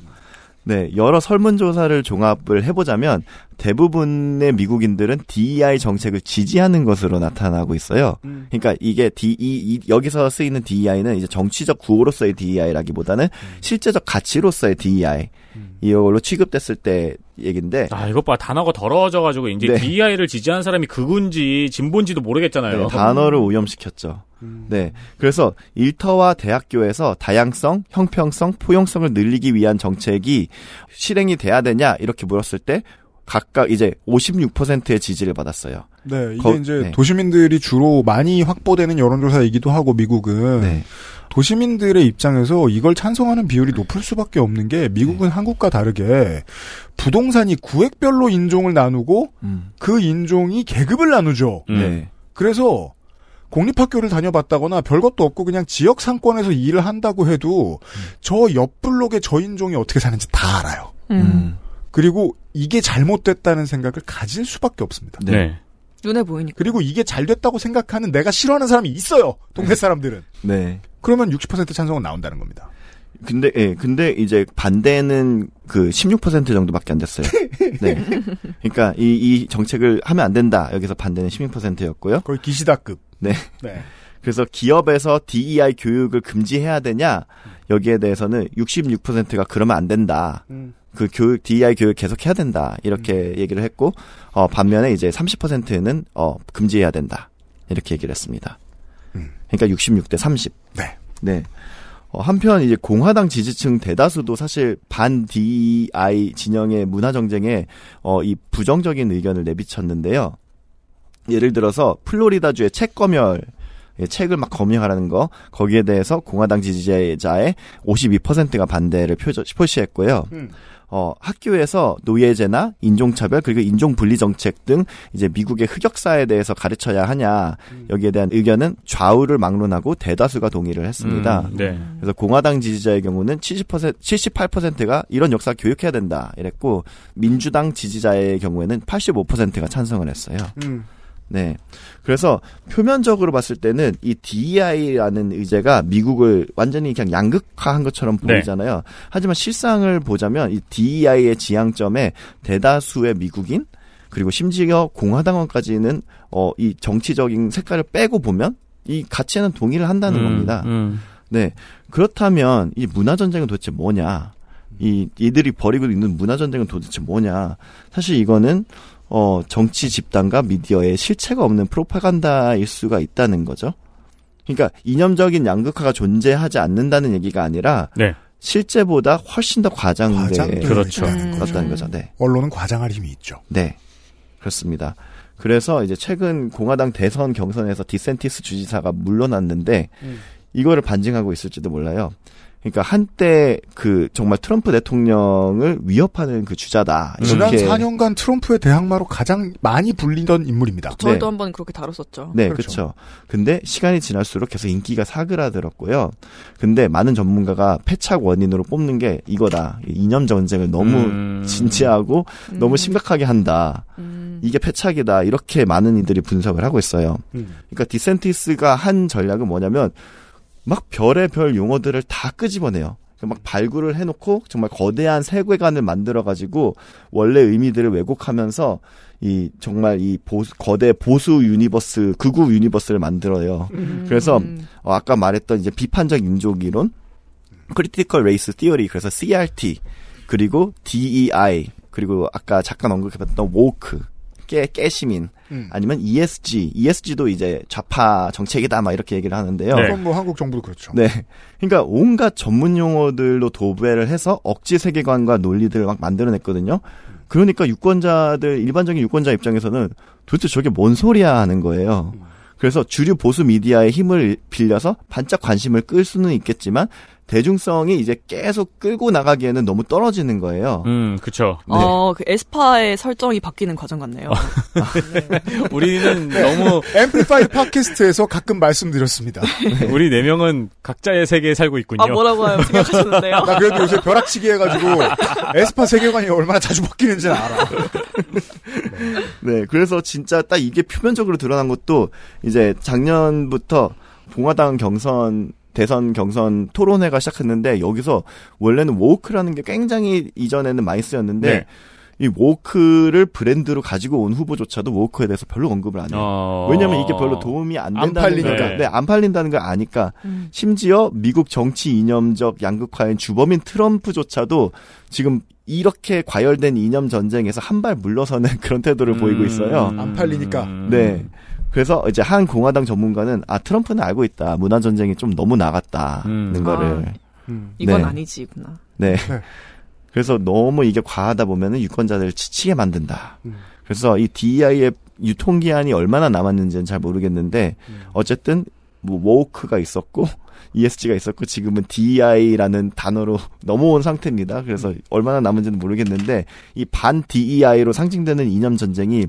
네, 여러 설문조사를 종합을 해보자면 대부분의 미국인들은 DEI 정책을 지지하는 것으로 나타나고 있어요. 그러니까 이게 DE, 이- 여기서 쓰이는 DEI는 이제 정치적 구호로서의 DEI라기보다는 실제적 가치로서의 DEI. 이걸로 취급됐을 때 얘긴데. 아, 이것 봐. 단어가 더러워져 가지고, 이제 네. DEI를 지지하는 사람이 극운지, 진본지도 모르겠잖아요. 네, 단어를 오염시켰죠. 네. 그래서 일터와 대학교에서 다양성, 형평성, 포용성을 늘리기 위한 정책이 실행이 돼야 되냐 이렇게 물었을 때 각각 이제 56%의 지지를 받았어요. 네, 이게 거- 이제 네. 도시민들이 주로 많이 확보되는 여론조사이기도 하고 미국은 네. 도시민들의 입장에서 이걸 찬성하는 비율이 높을 수밖에 없는 게 미국은 네. 한국과 다르게 부동산이 구획별로 인종을 나누고 음. 그 인종이 계급을 나누죠. 네. 그래서 공립학교를 다녀봤다거나 별것도 없고 그냥 지역 상권에서 일을 한다고 해도 저옆 블록의 저 인종이 어떻게 사는지 다 알아요. 음. 그리고 이게 잘못됐다는 생각을 가질 수밖에 없습니다. 네. 눈에 보이니까. 그리고 이게 잘 됐다고 생각하는 내가 싫어하는 사람이 있어요. 동네 사람들은. 네. 그러면 60% 찬성은 나온다는 겁니다. 근데 예, 근데 이제 반대는 그 16% 정도밖에 안 됐어요. 네. 그러니까 이, 이 정책을 하면 안 된다. 여기서 반대는 16%였고요. 거의 기시다급. 네. 네. 그래서 기업에서 DEI 교육을 금지해야 되냐 여기에 대해서는 66%가 그러면 안 된다. 음. 그 교육 DEI 교육 계속 해야 된다 이렇게 얘기를 했고 어 반면에 이제 30%는 어 금지해야 된다 이렇게 얘기를 했습니다. 그러니까 66대 30. 네. 네. 어, 한편 이제 공화당 지지층 대다수도 사실 반 DEI 진영의 문화 정쟁에 어, 이 부정적인 의견을 내비쳤는데요. 예를 들어서 플로리다주의 책 검열 예, 책을 막 검열하라는 거 거기에 대해서 공화당 지지자의 52%가 반대를 표시했고요. 어, 학교에서 노예제나 인종차별 그리고 인종분리 정책 등 이제 미국의 흑역사에 대해서 가르쳐야 하냐 여기에 대한 의견은 좌우를 막론하고 대다수가 동의를 했습니다. 음, 네. 그래서 공화당 지지자의 경우는 70% 78%가 이런 역사 교육해야 된다 이랬고 민주당 지지자의 경우에는 85%가 찬성을 했어요. 음. 네. 그래서 표면적으로 봤을 때는 이 DEI라는 의제가 미국을 완전히 그냥 양극화한 것처럼 네. 보이잖아요. 하지만 실상을 보자면 이 DEI의 지향점에 대다수의 미국인 그리고 심지어 공화당원까지는 어 이 정치적인 색깔을 빼고 보면 이 가치에는 동의를 한다는 음, 겁니다. 음. 네. 그렇다면 이 문화 전쟁은 도대체 뭐냐? 이 이들이 벌이고 있는 문화 전쟁은 도대체 뭐냐? 사실 이거는 어 정치 집단과 미디어에 실체가 없는 프로파간다일 수가 있다는 거죠. 그러니까 이념적인 양극화가 존재하지 않는다는 얘기가 아니라 네. 실제보다 훨씬 더 과장된 그렇죠. 그렇다는 거죠. 네. 언론은 과장할 힘이 있죠. 네. 그렇습니다. 그래서 이제 최근 공화당 대선 경선에서 디센티스 주지사가 물러났는데 이거를 반증하고 있을지도 몰라요. 그러니까 한때 그 정말 트럼프 대통령을 위협하는 그 주자다. 지난 이렇게 4년간 트럼프의 대항마로 가장 많이 불리던 인물입니다. 저희도 네. 한번 그렇게 다뤘었죠. 네, 그렇죠. 그렇죠. 근데 시간이 지날수록 계속 인기가 사그라들었고요. 근데 많은 전문가가 패착 원인으로 뽑는 게 이거다. 이념 전쟁을 너무 음. 진지하고 너무 심각하게 한다. 이게 패착이다. 이렇게 많은 이들이 분석을 하고 있어요. 음. 그러니까 디센티스가 한 전략은 뭐냐면 막 별의 별 용어들을 다 끄집어내요. 막 발굴을 해놓고 정말 거대한 세계관을 만들어가지고 원래 의미들을 왜곡하면서 이 정말 이 보수, 거대 보수 universe, 극우 universe를 만들어요. 그래서 어, 아까 말했던 이제 비판적 인종 이론, Critical Race Theory, 그래서 CRT, 그리고 DEI, 그리고 아까 잠깐 언급했던 woke, 깨, 깨시민, 음. 아니면 ESG, ESG도 이제 좌파 정책이다, 막 이렇게 얘기를 하는데요. 네. 그건 뭐 한국 정부도 그렇죠. 네. 그러니까 온갖 전문 용어들로 도배를 해서 억지 세계관과 논리들을 막 만들어냈거든요. 그러니까 유권자들, 일반적인 유권자 입장에서는 도대체 저게 뭔 소리야 하는 거예요. 그래서 주류 보수 미디어의 힘을 빌려서 반짝 관심을 끌 수는 있겠지만 대중성이 이제 계속 끌고 나가기에는 너무 떨어지는 거예요. 음, 그쵸. 어, 그 에스파의 설정이 바뀌는 과정 같네요. 우리는 너무 Amplified 팟캐스트에서 가끔 말씀드렸습니다. 우리 네 명은 각자의 세계에 살고 있군요. 아, 뭐라고 생각하시는데요? 나 그래도 요새 벼락치기 해가지고 에스파 세계관이 얼마나 자주 바뀌는지는 알아. 네, 그래서 진짜 딱 이게 표면적으로 드러난 것도 이제 작년부터 공화당 경선 대선 경선 토론회가 시작했는데 여기서 원래는 woke라는 게 굉장히 이전에는 많이 쓰였는데 네. 이 woke를 브랜드로 가지고 온 후보조차도 woke에 대해서 별로 언급을 안 해요. 어... 왜냐면 이게 별로 도움이 안안 된다는 팔리니까. 걸, 네, 안 팔린다는 걸 아니까. 음. 심지어 미국 정치 이념적 양극화인 주범인 트럼프조차도 지금 이렇게 과열된 이념 전쟁에서 한 발 물러서는 그런 태도를 보이고 있어요. 음. 안 팔리니까. 네. 그래서 이제 한 공화당 전문가는 아 트럼프는 알고 있다 문화 전쟁이 좀 너무 나갔다는 음. 거를 음. 이건 네. 아니지구나. 네. 네. 그래서 너무 이게 과하다 보면은 유권자들을 지치게 만든다. 음. 그래서 이 DEI의 유통기한이 얼마나 남았는지는 잘 모르겠는데 음. 어쨌든 뭐 워크가 있었고 ESG가 있었고 지금은 DEI라는 단어로 넘어온 상태입니다. 그래서 얼마나 남은지는 모르겠는데 이 반 DEI로 상징되는 이념 전쟁이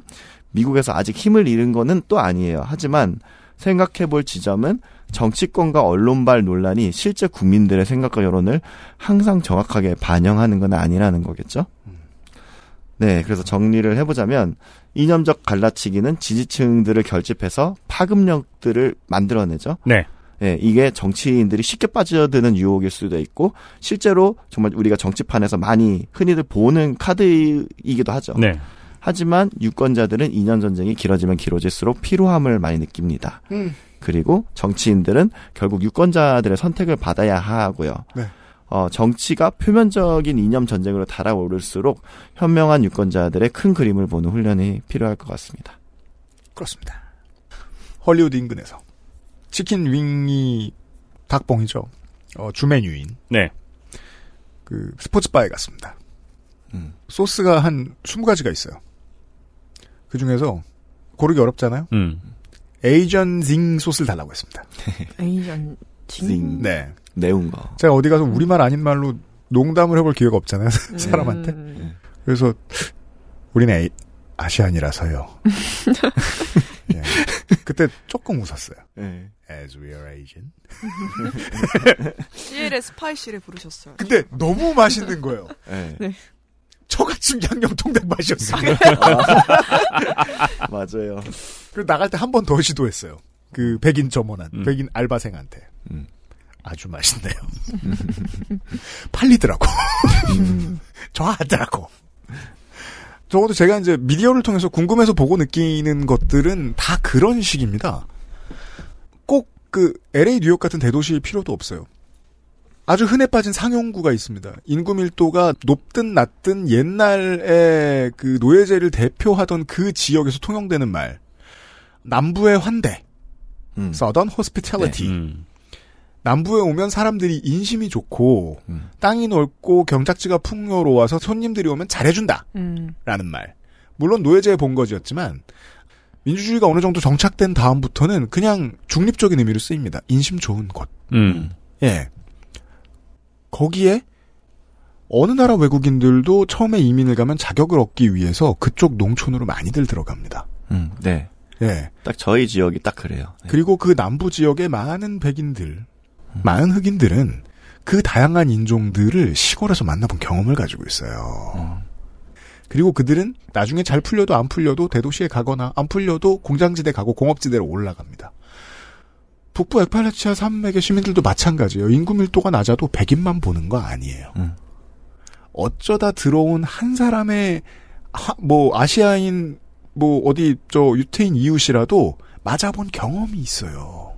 미국에서 아직 힘을 잃은 거는 또 아니에요. 하지만 생각해 볼 지점은 정치권과 언론발 논란이 실제 국민들의 생각과 여론을 항상 정확하게 반영하는 건 아니라는 거겠죠? 네, 그래서 정리를 해보자면 이념적 갈라치기는 지지층들을 결집해서 파급력들을 만들어내죠. 네. 예, 이게 정치인들이 쉽게 빠져드는 유혹일 수도 있고 실제로 정말 우리가 정치판에서 많이 흔히들 보는 카드이기도 하죠. 네. 하지만 유권자들은 이념 전쟁이 길어지면 길어질수록 피로함을 많이 느낍니다. 음. 그리고 정치인들은 결국 유권자들의 선택을 받아야 하고요. 네. 어, 정치가 표면적인 이념 전쟁으로 달아오를수록 현명한 유권자들의 큰 그림을 보는 훈련이 필요할 것 같습니다. 그렇습니다. 헐리우드 인근에서 치킨 윙이 닭봉이죠. 어, 주메뉴인 네. 그 스포츠바에 갔습니다. 음. 소스가 한 20가지가 있어요. 그 중에서 고르기 어렵잖아요. 음. 에이전 징 소스를 달라고 했습니다. 에이전 징. 징. 네. 매운 거. 제가 어디 가서 우리말 아닌 말로 농담을 해볼 기회가 없잖아요. 사람한테. 음. 그래서 우리는 에이, 아시안이라서요. 예. 그때 조금 웃었어요. 네. As we are Asian. CL의 스파이시를 부르셨어요. 근데 너무 맛있는 거예요. 네. 네. 처갓집 양념 통닭 맛이었어요. 맞아요. 그리고 나갈 때 한 번 더 시도했어요. 그 백인 점원한 음. 백인 알바생한테 음. 아주 맛있네요. 팔리더라고. 좋아하더라고. 적어도 제가 이제 미디어를 통해서 궁금해서 보고 느끼는 것들은 다 그런 식입니다. 꼭 그 LA 뉴욕 같은 대도시일 필요도 없어요. 아주 흔해 빠진 상용구가 있습니다. 인구 밀도가 높든 낮든 옛날에 그 노예제를 대표하던 그 지역에서 통용되는 말. 남부의 환대. 음. Southern Hospitality. 음. 남부에 오면 사람들이 인심이 좋고 음. 땅이 넓고 경작지가 풍요로워서 손님들이 오면 잘해준다. 음. 라는 말. 물론 노예제의 본거지였지만 민주주의가 어느 정도 정착된 다음부터는 그냥 중립적인 의미로 쓰입니다. 인심 좋은 곳. 음. 예. 거기에 어느 나라 외국인들도 처음에 이민을 가면 자격을 얻기 위해서 그쪽 농촌으로 많이들 들어갑니다. 음, 네. 예. 딱 저희 지역이 딱 그래요. 네. 그리고 그 남부 지역의 많은 백인들, 많은 흑인들은 그 다양한 인종들을 시골에서 만나본 경험을 가지고 있어요. 그리고 그들은 나중에 잘 풀려도 안 풀려도 대도시에 가거나 안 풀려도 공장지대 가고 공업지대로 올라갑니다. 북부 에팔레치아 산맥의 시민들도 마찬가지예요. 인구 밀도가 낮아도 백인만 보는 거 아니에요. 음. 어쩌다 들어온 한 사람의 하- 뭐 아시아인 뭐 어디 저 유태인 이웃이라도 맞아본 경험이 있어요.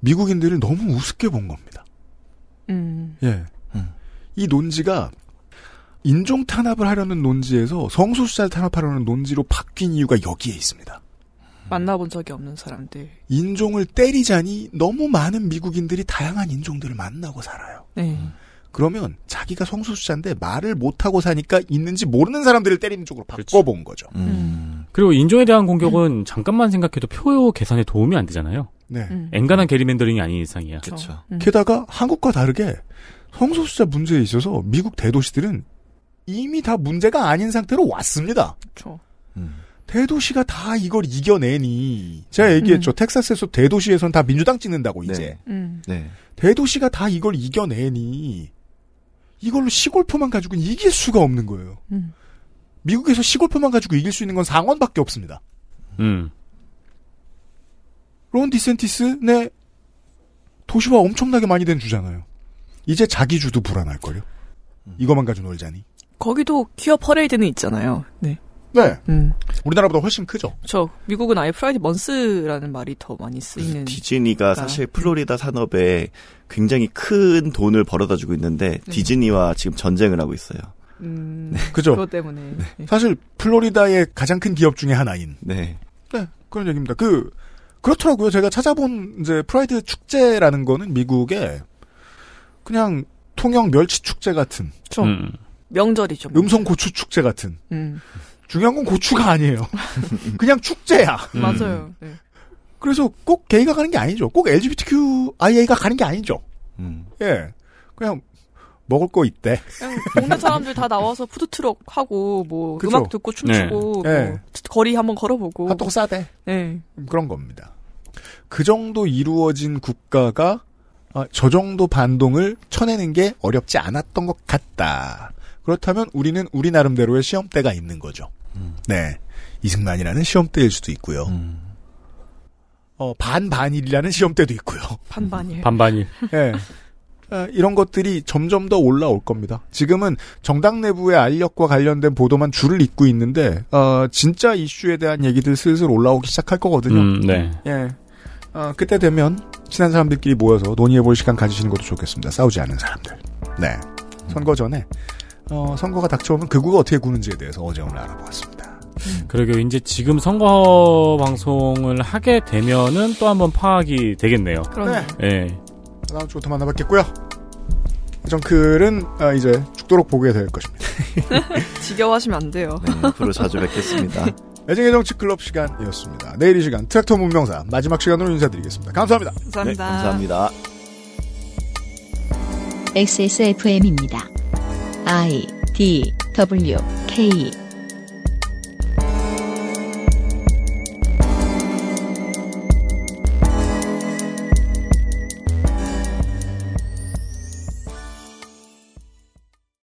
미국인들을 너무 우습게 본 겁니다. 음. 예. 이 논지가 인종 탄압을 하려는 논지에서 성소수자를 탄압하려는 논지로 바뀐 이유가 여기에 있습니다. 만나본 적이 없는 사람들. 인종을 때리자니 너무 많은 미국인들이 다양한 인종들을 만나고 살아요. 네. 그러면 자기가 성소수자인데 말을 못하고 사니까 있는지 모르는 사람들을 때리는 쪽으로 바꿔본 거죠. 음. 그리고 인종에 대한 공격은 잠깐만 생각해도 표 계산에 도움이 안 되잖아요. 네. 음. 엔간한 게리맨더링이 아닌 이상이야. 그렇죠. 음. 게다가 한국과 다르게 성소수자 문제에 있어서 미국 대도시들은 이미 다 문제가 아닌 상태로 왔습니다. 그렇죠. 대도시가 다 이걸 이겨내니 제가 얘기했죠. 텍사스에서 대도시에선 다 민주당 찍는다고 이제 음. 네. 대도시가 다 이걸 이겨내니 이걸로 시골표만 가지고는 이길 수가 없는 거예요. 음. 미국에서 시골표만 가지고 이길 수 있는 건 상원밖에 없습니다. 음. 론 디센티스 네 도시화 엄청나게 많이 된 주잖아요. 이제 자기 주도 불안할걸요. 이것만 가지고 놀자니. 거기도 퀴어 퍼레이드는 있잖아요. 네. 네. 음. 우리나라보다 훨씬 크죠. 저 미국은 아예 Pride Month라는 말이 더 많이 쓰이는. 디즈니가 사실 플로리다 산업에 굉장히 큰 돈을 벌어다 주고 있는데 디즈니와 지금 전쟁을 하고 있어요. 음, 그죠? 그것 때문에. 네. 사실 플로리다의 가장 큰 기업 중에 하나인. 네. 네, 그런 얘기입니다. 그 그렇더라고요. 제가 찾아본 이제 프라이드 축제라는 거는 미국의 그냥 통영 멸치 축제 같은 좀 음. 명절이죠. 음성 고추 축제 같은. 음. 중요한 건 고추가 아니에요. 그냥 축제야. 맞아요. 네. 그래서 꼭 게이가 가는 게 아니죠. 꼭 LGBTQIA가 가는 게 아니죠. 음. 예. 그냥 먹을 거 있대. 그냥 동네 사람들 다 나와서 푸드트럭 하고 뭐 그죠? 음악 듣고 춤추고 네. 뭐 거리 한번 걸어보고. 핫도그 싸대. 네. 그런 겁니다. 그 정도 이루어진 국가가 아, 저 정도 반동을 쳐내는 게 어렵지 않았던 것 같다. 그렇다면 우리는 우리 나름대로의 시험대가 있는 거죠. 네. 이승만이라는 시험대일 수도 있고요. 어, 반반일이라는 시험대도 있고요. 반반일. 반반일. 예. 아, 이런 것들이 점점 더 올라올 겁니다. 지금은 정당 내부의 알력과 관련된 보도만 줄을 잇고 있는데, 어, 진짜 이슈에 대한 얘기들 슬슬 올라오기 시작할 거거든요. 음, 네. 예. 어, 그때 되면 친한 사람들끼리 모여서 논의해볼 시간 가지시는 것도 좋겠습니다. 싸우지 않은 사람들. 네. 선거 전에 어, 선거가 닥쳐오면 극우가 어떻게 구는지에 대해서 어제 오늘 알아보았습니다. 그러게요. 이제 지금 선거 방송을 하게 되면은 또 한번 파악이 되겠네요. 그러네. 예. 다음 주부터 만나뵙겠고요. 정클은 아, 이제 죽도록 보게 될 것입니다. 지겨워하시면 안 돼요. 네, 앞으로 자주 뵙겠습니다. 애정의 정치 클럽 시간이었습니다. 내일 이 시간 트랙터 문명사 마지막 시간으로 인사드리겠습니다. 감사합니다. 감사합니다. 네, 감사합니다. XSFM입니다. I D W K